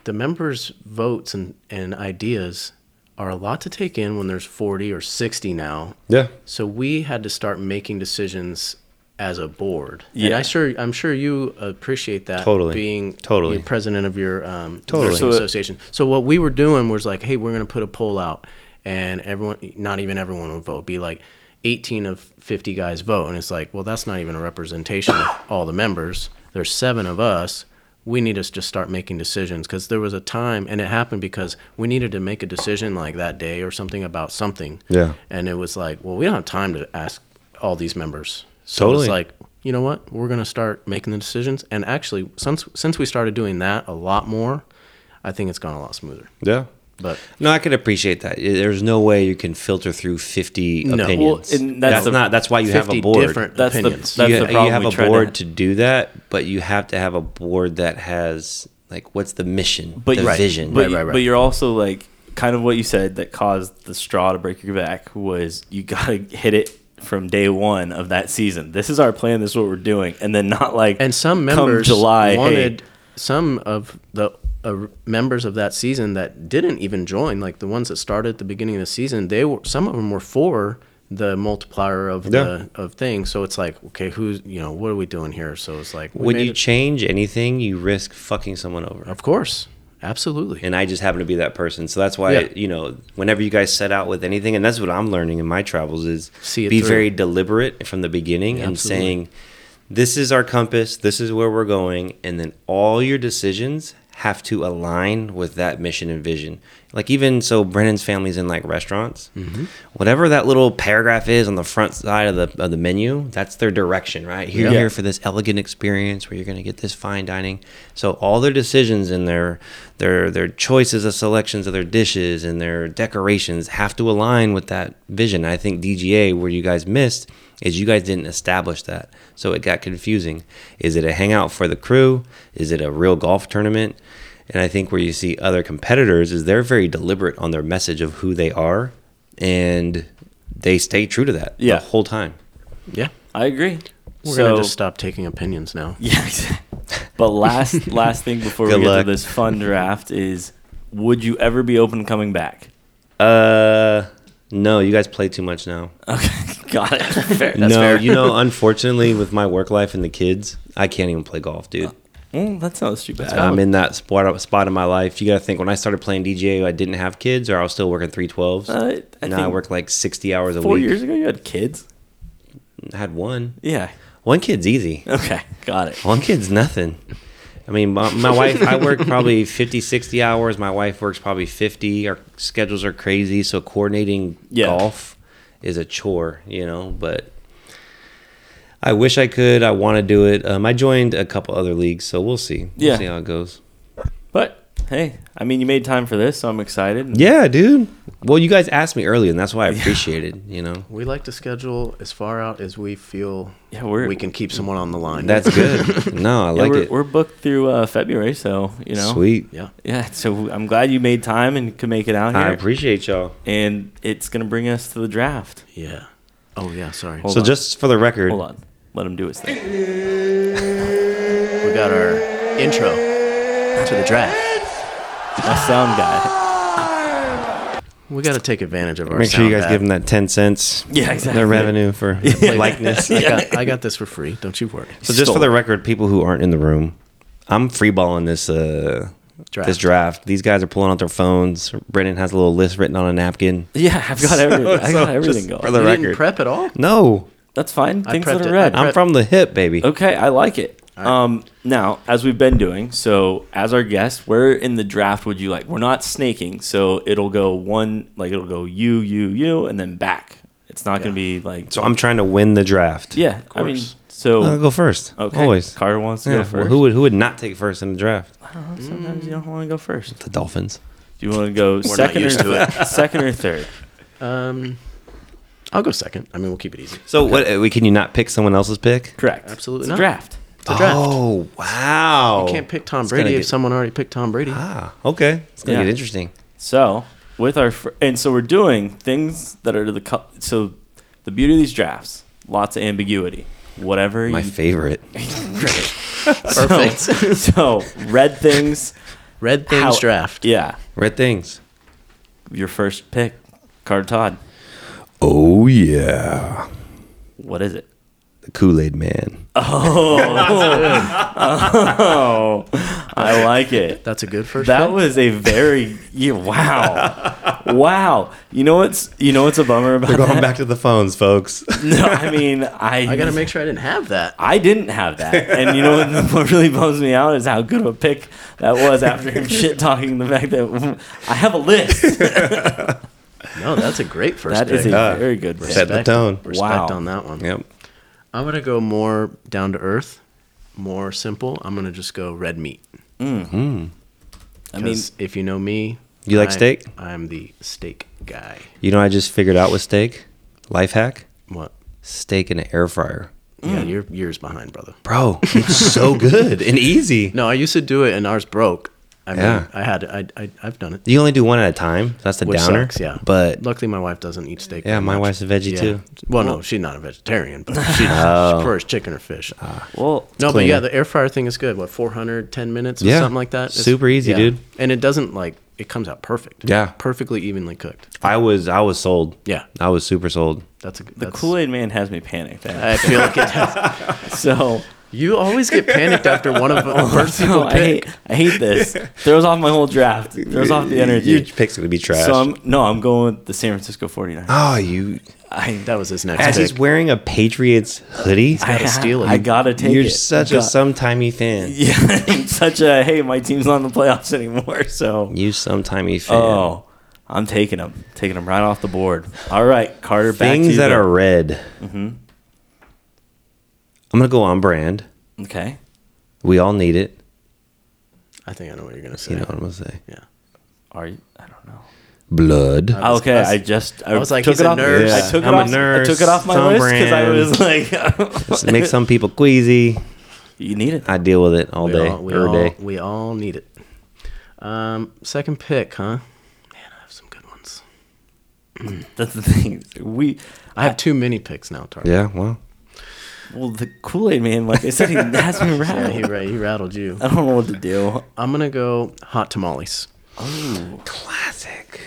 the members' votes and and ideas are a lot to take in when there's 40 or 60 now Yeah. so we had to start making decisions as a board. And Yeah. I sure I'm sure you appreciate that Totally. being Totally. the president of your um Totally. So- association. So what we were doing was like, hey, we're gonna put a poll out and everyone not even everyone would vote. Be like 18 of 50 guys vote and it's like, well that's not even a representation of all the members. There's seven of us. We need to just start making decisions because there was a time, and it happened because we needed to make a decision like that day or something about something. Yeah. And it was like, well, we don't have time to ask all these members. So Totally. it's like, you know what? We're gonna start making the decisions. And actually, since since we started doing that a lot more, I think it's gone a lot smoother. Yeah. But No, I could appreciate that. There's no way you can filter through 50 No. Well, opinions. and that's that's the- not. That's why you have a board. different That's the- opinions. that's you, the you have we a try to- board to, do that, but you have to have a board that has like what's the mission, But the right, vision. But, Right, right, right. but you're also like kind of what you said that caused the straw to break your back was you [LAUGHS] got to hit it from day one of that season. This is our plan. This is what we're doing, and then not like and some come members July wanted Hey, some of the uh, members of that season that didn't even join, like the ones that started at the beginning of the season. They were some of them were for the multiplier of the of things. So it's like, okay, who's you know what are we doing here? So it's like when you it- change anything, you risk fucking someone over. of course, absolutely. And I just happen to be that person, so that's why Yeah. you know whenever you guys set out with anything, and that's what I'm learning in my travels is See be through. very deliberate from the beginning Yeah, and absolutely. saying, "This is our compass. This is where we're going," and then all your decisions have to align with that mission and vision. Like even so, Brenden's family's in like restaurants. Mm-hmm. Whatever that little paragraph is on the front side of the of the menu, that's their direction, right? You're Yeah. here for this elegant experience where you're going to get this fine dining. So all their decisions and their their their choices of selections of their dishes and their decorations have to align with that vision. I think DGA where you guys missed is you guys didn't establish that. So it got confusing. Is it a hangout for the crew? Is it a real golf tournament? And I think where you see other competitors is they're very deliberate on their message of who they are and they stay true to that Yeah. the whole time. yeah, I agree. we're so, gonna just stop taking opinions now. [LAUGHS] Yeah. but last [LAUGHS] last thing before we get luck. to this fun draft is, would you ever be open to coming back? Uh, No, you guys play too much now. [LAUGHS] Okay, got it. Fair. That's no, fair. you know, unfortunately, with my work life and the kids, I can't even play golf, dude. Well, that sounds too bad. I'm in that spot spot in my life. You got to think when I started playing DJ, I didn't have kids, or I was still working three twelves. Uh, I now I work like sixty hours a four week. years ago you had kids. I had one. Yeah. One kid's easy. Okay, got it. One kid's nothing. I mean, my, my [LAUGHS] wife, I work probably 50, 60 hours. My wife works probably 50. Our schedules are crazy. So coordinating Yeah. golf is a chore, you know, but I wish I could. I want to do it. Um, I joined a couple other leagues, so we'll see. We'll Yeah. see how it goes. But hey, I mean, you made time for this, so I'm excited. Yeah, dude. Well, you guys asked me earlier, and that's why I [LAUGHS] appreciate it, you know. We like to schedule as far out as we feel Yeah, we're we can keep someone on the line. That's [LAUGHS] good. No, I yeah, like we're, it. we're booked through uh, February, so you know. Sweet. yeah. Yeah, so I'm glad you made time and could make it out here. I appreciate y'all. and it's gonna bring us to the draft. Yeah. Oh yeah. Sorry. Hold so on. just for the record, Hold on, let him do his thing. We got our intro to the draft. My sound guy. We got to take advantage of our. make sure you guys pad. give them that 10 cents. Yeah, exactly. Their revenue for [LAUGHS] likeness. I got, I got this for free. Don't you worry. So just Stole for the record, people who aren't in the room, I'm freeballing this uh Draft. this draft. These guys are pulling out their phones. Brenden has a little list written on a napkin. Yeah, I've got everything. [LAUGHS] I so got just everything for going. the You didn't record. prep at all. No, That's fine. I Things prepped that it. are red. I I'm from the hip, baby. Okay, I like it. All right. Um, now, as we've been doing, so as our guest, where in the draft would you like? We're not snaking, so it'll go one, like it'll go you, you, you, and then back. It's not going to be like. So I'm trying to win the draft. yeah, I mean, course. so I'll go first. okay. Always. Carter wants to Yeah, go well, first. who would who would not take first in the draft? I don't know, sometimes you don't want to go first. The Dolphins. Do you want to go second or used to it. second or third? [LAUGHS] Um, I'll go second. I mean, we'll keep it easy. So what? uh, Can you not pick someone else's pick? Correct. Absolutely It's a not. draft. It's a draft. Oh wow! You can't pick Tom It's Brady gonna if someone already picked Tom Brady. Ah, okay. It's gonna Yeah. get interesting. So with our fir- and so we're doing things that are to the co- so the beauty of these drafts, lots of ambiguity. Whatever My you favorite. [LAUGHS] Perfect. So, so red things. Red things How- draft. Yeah, Red things. your first pick, Carter Todd. Oh yeah. What is it? The Kool Aid Man. Oh. [LAUGHS] oh, I like it. That's a good first. That pick. was a very yeah, wow, wow. You know what's you know what's a bummer about We're going that? back to the phones, folks. No, I mean I I gotta make sure I didn't have that. I didn't have that. And you know what, [LAUGHS] what really bums me out is how good of a pick that was after him [LAUGHS] shit talking the fact that I have a list. No, that's a great first That pick. is a Ah, very good pick. set the tone. Respect Wow. on that one. Yep. I'm gonna go more down to earth, more simple. I'm gonna just go red meat. I mean, if you know me, You like I- steak? I'm the steak guy. You know, I just figured out with steak. Life hack: What? steak in an air fryer. Yeah, you're years behind, brother. Bro, it's so good and easy. [LAUGHS] No, I used to do it, and ours broke. I mean, Yeah. I had, I, I, I've done it. You only do one at a time. That's the Which downer. sucks, yeah. But Luckily, my wife doesn't eat steak. Yeah, my much. wife's a veggie, too. Well, no, she's not a vegetarian, but she, [LAUGHS] she Oh. prefers chicken or fish. Ah. well, no, but yeah, the air fryer thing is good. What, 410 minutes or Yeah. something like that? It's- Super easy, dude. And it doesn't like it comes out perfect. Yeah. perfectly evenly cooked. I was I was sold. Yeah, I was super sold. that's a the Kool Aid Man has me panicked. I feel like it. [LAUGHS] Does. [LAUGHS] So You always get panicked after one of [LAUGHS] the oh, first so people I pick. hate, I hate this. Throws off my whole draft. Throws off the energy. Your pick's gonna be trash. So I'm no, I'm going with the San Francisco 49ers. oh, you I That was his next as he's pick. wearing a Patriots hoodie. I gotta steal it. I gotta take You're it. such a Got- sometimey fan. [LAUGHS] Yeah, I'm such a hey, my team's not in the playoffs anymore. [LAUGHS] So You sometimey fan. oh, I'm taking him, taking him right off the board. All right, Carter. Back to Things that go. are red. Mm-hmm. I'm gonna go on brand. okay. We all need it. I think I know what you're gonna say. You know what I'm gonna say? Yeah. Are you? I don't know. Blood. I was- okay, I was- I, just I, was like, took he's it a off. nurse. I took I'm it a off. nurse, I took it off my some list because I brand. was like, [LAUGHS] Just make some people queasy. you need it. I deal with it all we day, all, we every all, day. we all need it. Um, second pick, huh? Man, I have some good ones. That's the thing. We I have too many picks now, Tar. Yeah, well, well, the Kool Aid Man, like I said, he [LAUGHS] has me Yeah, rattled. he, ra- he rattled you. I don't know what to do. I'm gonna go hot tamales. Oh, classic.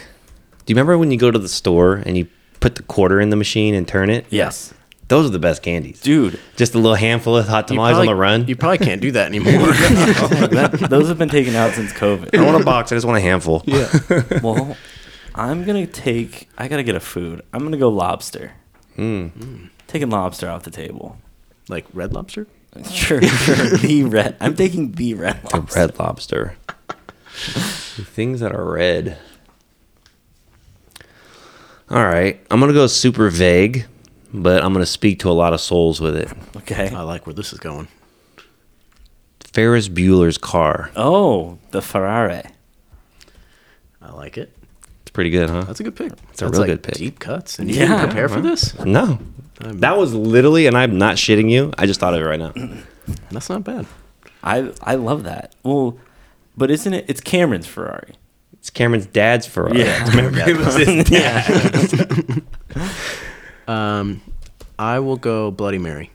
Do you remember when you go to the store and you put the quarter in the machine and turn it. Yes, Those are the best candies. dude. Just a little handful of hot You tamales on the run. You probably can't do that anymore. [LAUGHS] [LAUGHS] that, those have been taken out since COVID. I don't want a box. I just want a handful. yeah. Well, I'm gonna take. I gotta get a food. I'm gonna go lobster. Mm. Taking lobster off the table. Like red lobster? [LAUGHS] Sure, sure. the red. I'm taking the red The red lobster. The Things that are red. All right. I'm going to go super vague, but I'm going to speak to a lot of souls with it. Okay. I like where this is going. Ferris Bueller's car. Oh, the Ferrari. I like it. It's pretty good, huh? That's a good pick. It's a real good pick. Deep cuts. And you Yeah. didn't prepare for this? No. That was literally, and I'm not shitting you. I just thought of it right now. [CLEARS THROAT] That's not bad. I I love that. Well, but isn't it? It's Cameron's Ferrari. It's Cameron's dad's Ferrari. Yeah. Remember, [LAUGHS] it was his dad. [LAUGHS] Um, I will go Bloody Mary.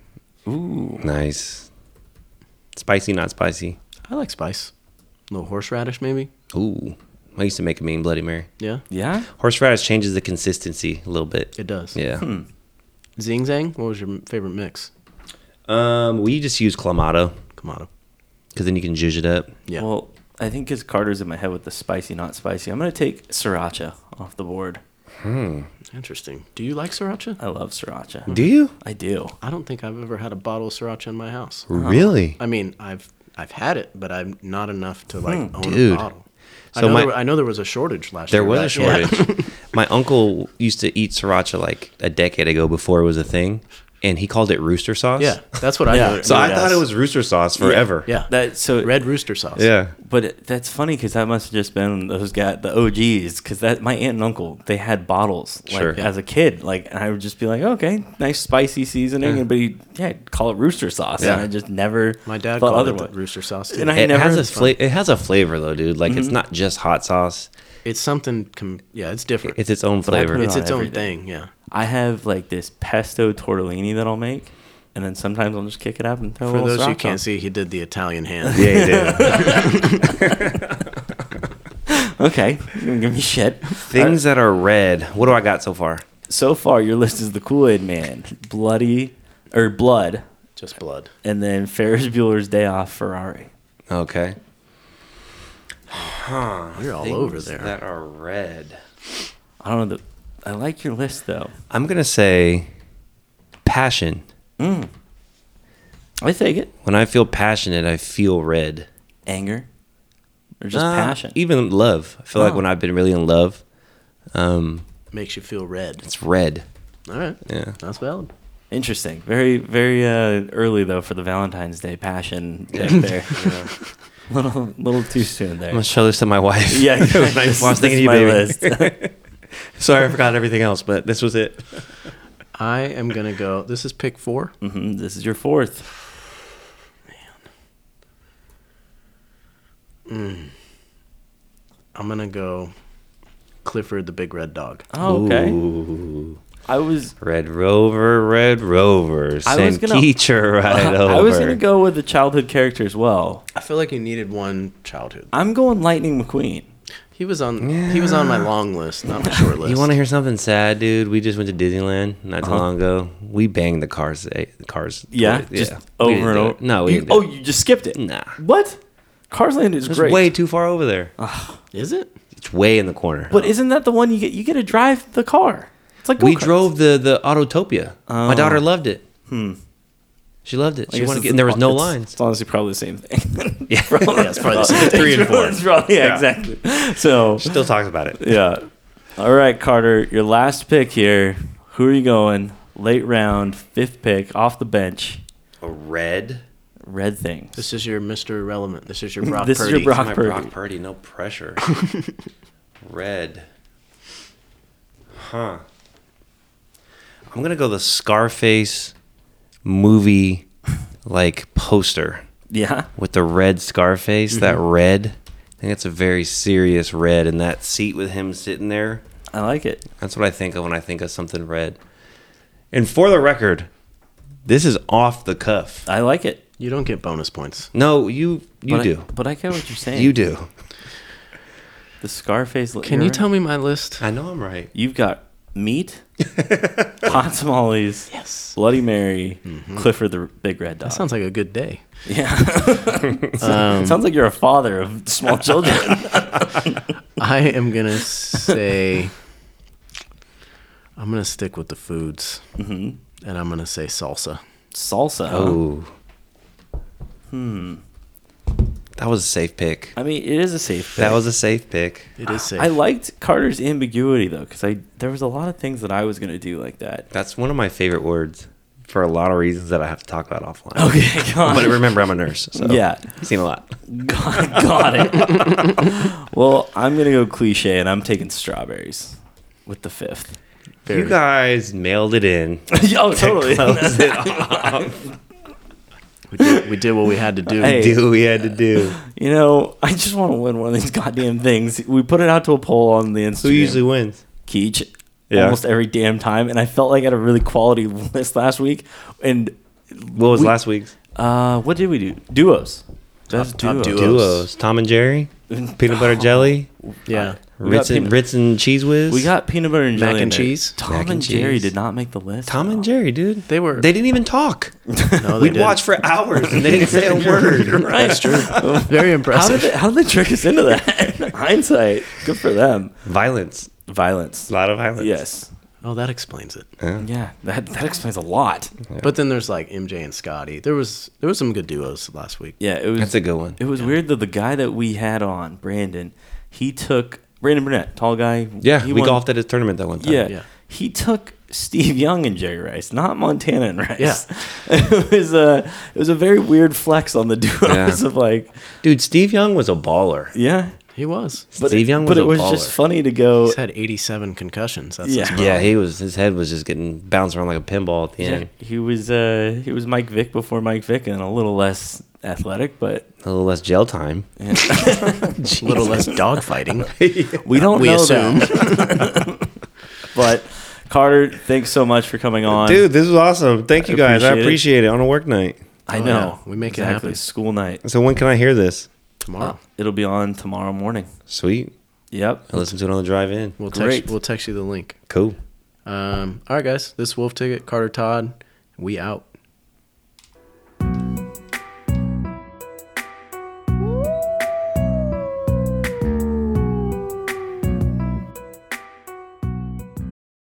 Ooh. Nice. Spicy, not spicy. I like spice. A little horseradish, maybe. Ooh. I used to make a mean Bloody Mary. Yeah, Yeah. Horseradish changes the consistency a little bit. it does. Yeah. Hmm. Zing Zang. What was your favorite mix? Um, we just use Clamato Kamado. because then you can zhuzh it up. Yeah. Well, I think because Carter's in my head with the spicy, not spicy. I'm gonna take sriracha off the board. Hmm. Interesting. Do you like sriracha? I love sriracha. Do you? I do. I don't think I've ever had a bottle of sriracha in my house. Really? I mean, I've I've had it, but I'm not enough to like own Dude. a bottle. I So know, my- there, I know there was a shortage last There year. There was a right? Yeah. shortage. [LAUGHS] My uncle used to eat sriracha like a decade ago before it was a thing, and he called it rooster sauce. Yeah, that's what I Yeah. know. So I thought it was rooster sauce forever. yeah. That so red rooster sauce. Yeah. But it, that's funny because that must have just been those got the OGs. Because that my aunt and uncle they had bottles like Sure. as a kid. Like and I would just be like, okay, nice spicy seasoning, Yeah. and but he yeah call it rooster sauce. Yeah. And I just never My dad thought called it otherwise. rooster sauce. Too. And I It never has a fla- It has a flavor though, dude. Like it's mm-hmm. not just hot sauce. it's something. Com- yeah, it's different. It's its own But I put flavor. it it's its own everything. thing. Yeah. I have like this pesto tortellini that I'll make, and then sometimes I'll just kick it up and throw a For little those who can't on. see, he did the Italian [LAUGHS] hand. yeah, [LAUGHS] you did. Okay, give me shit. Things that are red. What do I got so far? So far, your list is the Kool Aid Man, bloody or blood, Just blood. and then Ferris Bueller's Day Off Ferrari. Okay. Huh. You're all over there. That are red. I don't know. The, I like your list though. I'm gonna say passion. Mm. I take it. When I feel passionate, I feel red. Anger, or just Uh, passion. Even love. I feel like Oh. when I've been really in love, um, Makes you feel red. it's red. All right. Yeah. That's valid. Interesting. Very, very uh, early though for the Valentine's Day passion [LAUGHS] deck there. [LAUGHS] little, little too soon there. I'm gonna show this to my wife. Yeah, [LAUGHS] exactly. nice. I was This- thinking this of you, is my baby. [LAUGHS] Sorry, I forgot everything else, but this was it. [LAUGHS] I am gonna go. This is pick four. hmm This is your fourth. I'm gonna go. Clifford the Big Red Dog. Oh, okay. Ooh. I was. Red Rover, Red Rover, I was send gonna- Keacher [LAUGHS] right over. I was gonna go with the childhood character as well. I feel like you needed one childhood. I'm going Lightning McQueen. He was on. He was on my long list, not my short list. You want to hear something sad, dude? We just went to Disneyland not too Uh-huh. long ago. We banged the cars, eh, the cars. Yeah, toy- just We over and over. No, we You, oh, it. you just skipped it. Nah, What? Cars Land is it's great. way too far over there. Is it? It's way in the corner. But isn't that the one you get? You get to drive the car. It's like we go-karts. drove the the Autopia. My Oh. daughter loved it. Hmm. She loved it. I She wanted to get, and there was no it's- lines. It's honestly probably the same thing. [LAUGHS] Yeah. Probably- Yeah, it's probably the same thing. [LAUGHS] Three and four. It's probably- yeah, Yeah. exactly. So she Still talks about it. yeah. All right, Carter, your last pick here. Who are you going? Late round, fifth pick, off the bench. A red. Red things. This is your Mr. Irrelevant. This is your [LAUGHS] Brock This is your Brock my Purdy. Brock Purdy. No pressure. red. Huh. I'm gonna go the Scarface movie like poster Yeah. with the red Scarface. That mm-hmm. red. I think it's a very serious red, and that seat with him sitting there. I like it. That's what I think of when I think of something red. And for the record, this is off the cuff. I like it. You don't get bonus points. No, you you but do. I, but I get what you're saying. you do. The Scarface. Can you tell me my list? I know I'm right. You've got meat, [LAUGHS] hot tamales, Yes. Bloody Mary, Clifford the Big Red Dog. That sounds like a good day. yeah. [LAUGHS] [LAUGHS] Um, sounds like you're a father of small children. I am gonna say I'm gonna stick with the foods, hmm and I'm gonna say salsa. Salsa. Oh. Hmm. That was a safe pick. I mean, it is a safe. Pick. That was a safe pick. It is safe. I liked Carter's ambiguity though, because I there was a lot of things that I was gonna do like that. That's one of my favorite words for a lot of reasons that I have to talk about offline. Okay, [LAUGHS] God. But remember, I'm a nurse. So Yeah. I've seen a lot. Got, got it. [LAUGHS] well, I'm gonna go cliche, and I'm taking strawberries with the fifth. Very- You guys mailed it in. [LAUGHS] oh, totally. Close it off. we, did, we did what we had to do. Hey. Do what we had to do. You know, I just want to win one of these goddamn things. We put it out to a poll on the Instagram. Who usually wins? Keach Yeah. almost every damn time, and I felt like I had a really quality [LAUGHS] list last week. And What was We- last week's? uh, what did we do? Duos. That's top duos. duos. Duos. Tom and Jerry. Peanut butter oh. jelly. Yeah. Uh, we Ritz and, peanut- Ritz and Cheez Whiz. We got peanut butter and Mac jelly and cheese? Tom Mac and, and Jerry cheese. did not make the list. Tom and. Jerry, dude. They were. They didn't even talk. [LAUGHS] no, they We'd didn't. watch for hours and they didn't say a [LAUGHS] word. Right. That's true. [LAUGHS] Very How impressive. did they, how did they trick us into that? Hindsight, good for them. Violence. Violence. A lot of violence. Yes. Oh, that explains it. Yeah. Yeah, that that explains a lot. But then there's like MJ and Scotty. There was there was some good duos last week. Yeah, it was. That's a good one. It was weird that the guy that we had on, Brandon, he took Brandon Burnett, tall guy. Yeah, he we won- golfed at his tournament that one time. Yeah, Yeah. he took Steve Young and Jerry Rice, not Montana and Rice. Yeah. [LAUGHS] it was a it was a very weird flex on the [LAUGHS] duos Yeah. of like, Dude, Steve Young was a baller. yeah. He was. But Steve it, Young but was it a was baller. just funny to go. He's had 87 concussions. That's Yeah. his. Yeah, he was. His head was just getting bounced around like a pinball at the Yeah, end. he was uh he was Mike Vick before Mike Vick and a little less athletic, but A little less jail time. [LAUGHS] yeah. [LAUGHS] a little less dogfighting. [LAUGHS] we don't We know assume. that. but Carter, thanks so much for coming on. Dude, this was awesome. Thank you I guys. I appreciate it. appreciate it. on a work night. I Oh, know yeah. We make it happen. School night. So when can I hear this? Tomorrow. It'll be on tomorrow morning. Sweet. Yep. I listen to it on the drive in. We'll text, Great. we'll text you the link. Cool. Um, all right, guys. This is Wolf Ticket, Carter Todd. We out.